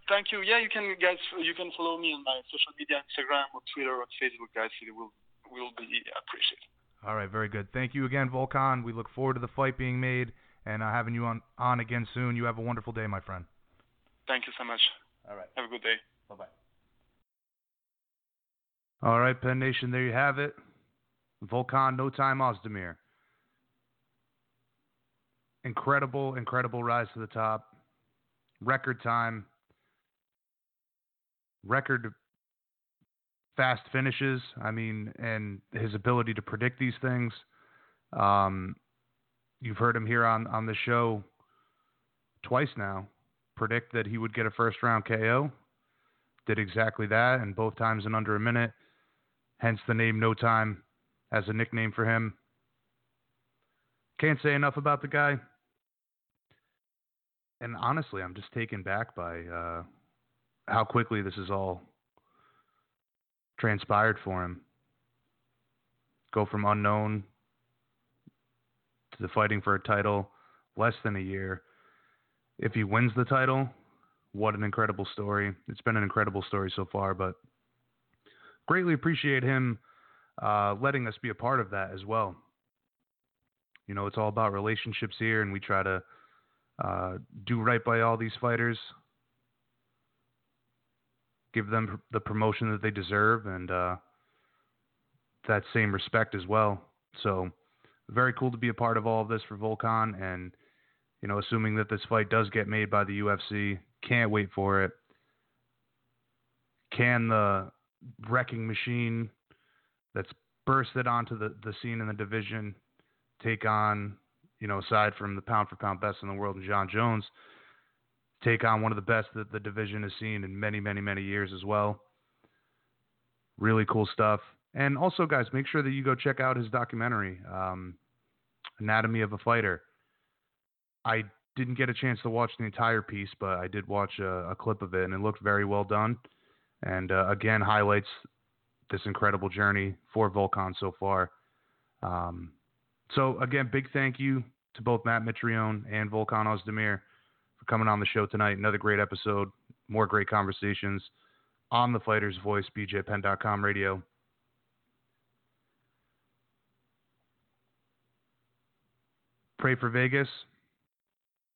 S8: Thank you. Yeah, you can guys. You can follow me on my social media, Instagram or Twitter or Facebook, guys. It will will be appreciated.
S7: All right, very good. Thank you again, Volkan. We look forward to the fight being made and uh, having you on on again soon. You have a wonderful day, my friend.
S8: Thank you so much.
S7: All right.
S8: Have a good day.
S7: Bye bye. All right, Penn Nation, there you have it. Volkan, no time, Ozdemir. Incredible, incredible rise to the top. Record time. Record fast finishes. I mean, and his ability to predict these things. Um, you've heard him here on, on the show twice now predict that he would get a first round KO. Did exactly that, and both times in under a minute. Hence the name No Time as a nickname for him. Can't say enough about the guy. And honestly, I'm just taken back by uh, how quickly this is all transpired for him. Go from unknown to the fighting for a title less than a year. If he wins the title, what an incredible story. It's been an incredible story so far, but greatly appreciate him uh, letting us be a part of that as well. You know, it's all about relationships here, and we try to uh, do right by all these fighters, give them the promotion that they deserve, and uh, that same respect as well. So, very cool to be a part of all of this for Volkan, and you know, assuming that this fight does get made by the UFC, can't wait for it. Can the wrecking machine that's bursted onto the, the scene in the division take on, you know, aside from the pound for pound best in the world and Jon Jones, take on one of the best that the division has seen in many, many, many years as well. Really cool stuff. And also, guys, make sure that you go check out his documentary, um, Anatomy of a Fighter. I didn't get a chance to watch the entire piece, but I did watch a, a clip of it, and it looked very well done. And uh, again, highlights this incredible journey for Volkan so far. Um, so again, big thank you to both Matt Mitrione and Volkan Ozdemir for coming on the show tonight. Another great episode, more great conversations on the Fighter's Voice, BJPenn.com radio. Pray for Vegas.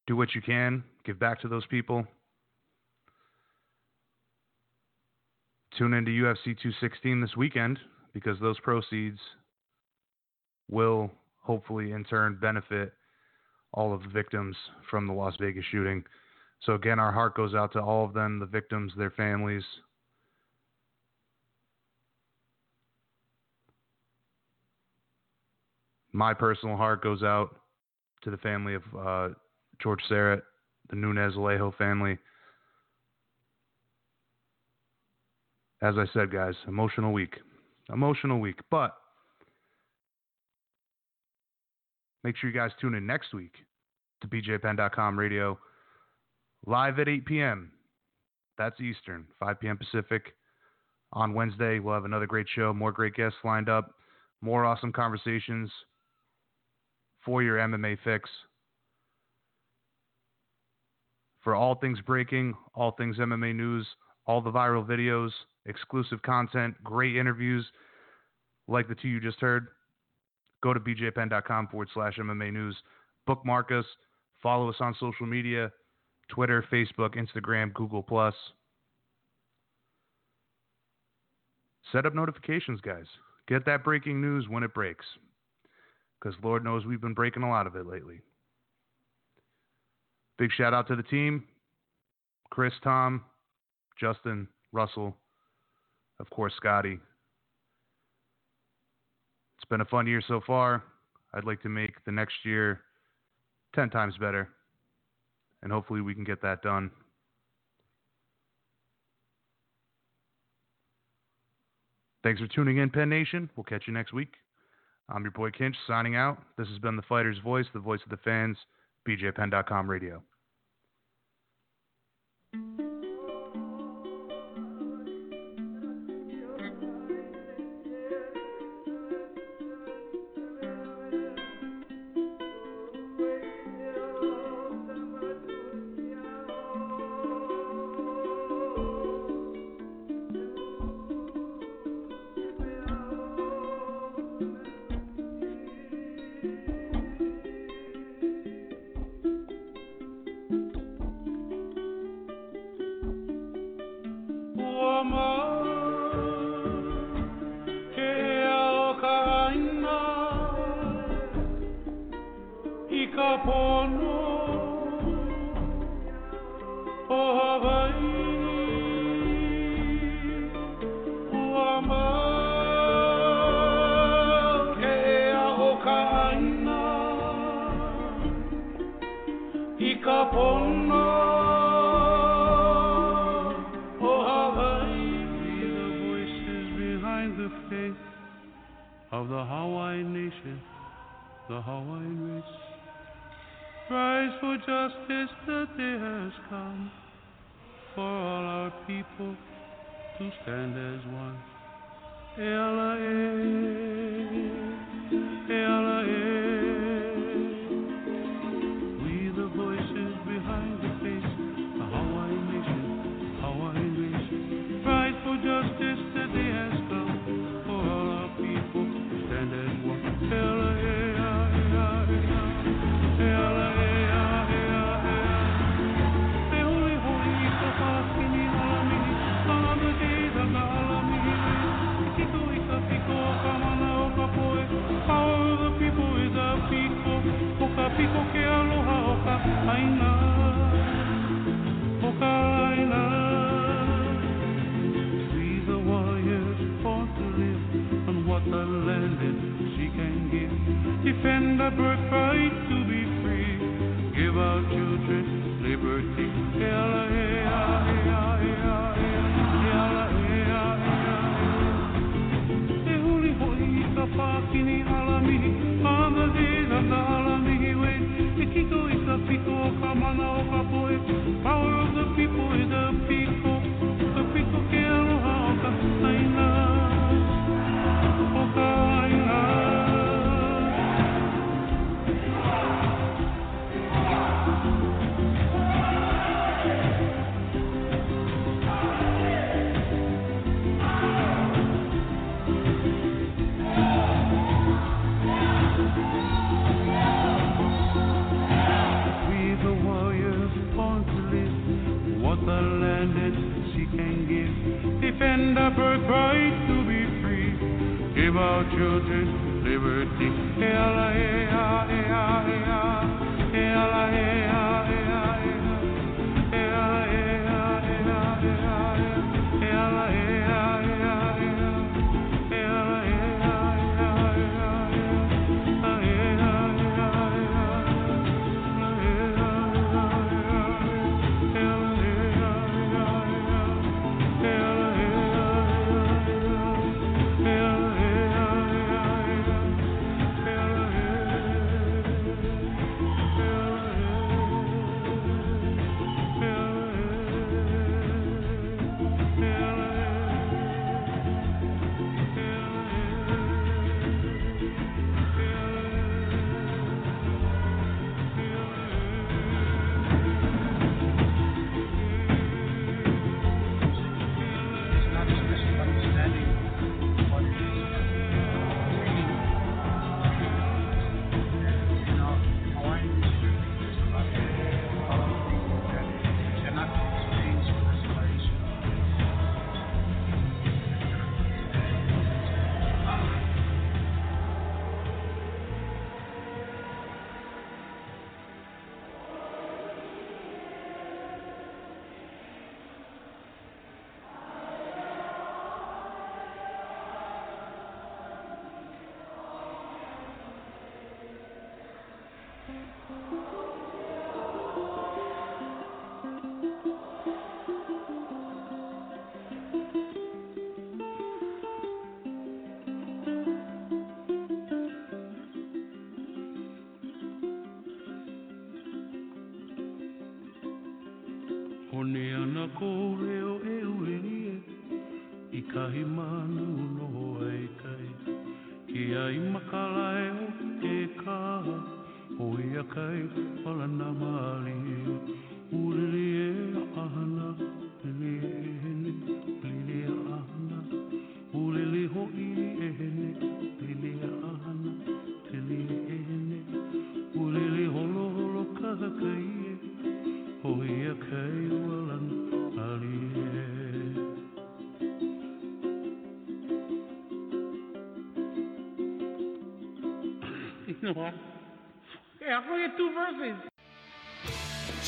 S7: Do what you can. Give back to those people. Tune into UFC 216 this weekend because those proceeds will hopefully in turn benefit all of the victims from the Las Vegas shooting. So again, our heart goes out to all of them, the victims, their families. My personal heart goes out to the family of uh, George Serrett, the Nunez Alejo family. As I said, guys, emotional week. Emotional week. But make sure you guys tune in next week to BJPenn.com radio live at 8 p.m. That's Eastern, 5 p.m. Pacific. On Wednesday, we'll have another great show, more great guests lined up, more awesome conversations for your MMA fix. For all things breaking, all things MMA news, all the viral videos, exclusive content, great interviews like the two you just heard, go to bjpenn.com forward slash MMA news. Bookmark us, follow us on social media Twitter, Facebook, Instagram, Google. Plus. Set up notifications, guys. Get that breaking news when it breaks. Because Lord knows we've been breaking a lot of it lately. Big shout out to the team Chris, Tom, Justin, Russell, of course, Scotty. It's been a fun year so far. I'd like to make the next year 10 times better, and hopefully we can get that done. Thanks for tuning in, Penn Nation. We'll catch you next week. I'm your boy Kinch signing out. This has been the Fighter's Voice, the voice of the fans, BJPenn.com radio.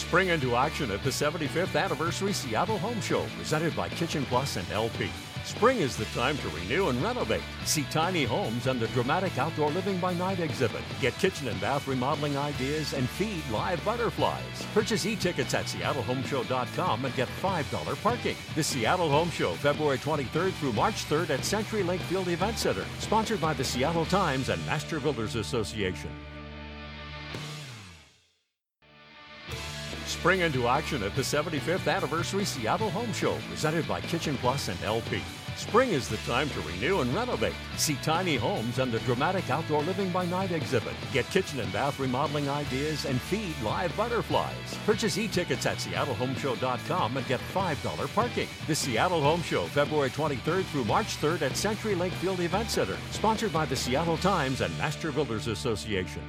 S9: Spring into action at the 75th Anniversary Seattle Home Show, presented by Kitchen Plus and LP. Spring is the time to renew and renovate. See tiny homes and the dramatic outdoor living by night exhibit. Get kitchen and bath remodeling ideas and feed live butterflies. Purchase e-tickets at seattlehomeshow.com and get $5 parking. The Seattle Home Show, February 23rd through March 3rd at Century Link Field Event Center. Sponsored by the Seattle Times and Master Builders Association. Spring into action at the 75th Anniversary Seattle Home Show, presented by Kitchen Plus and LP. Spring is the time to renew and renovate. See tiny homes and the dramatic outdoor living by night exhibit. Get kitchen and bath remodeling ideas and feed live butterflies. Purchase e-tickets at seattlehomeshow.com and get $5 parking. The Seattle Home Show, February 23rd through March 3rd at Century Link Field Event Center. Sponsored by the Seattle Times and Master Builders Association.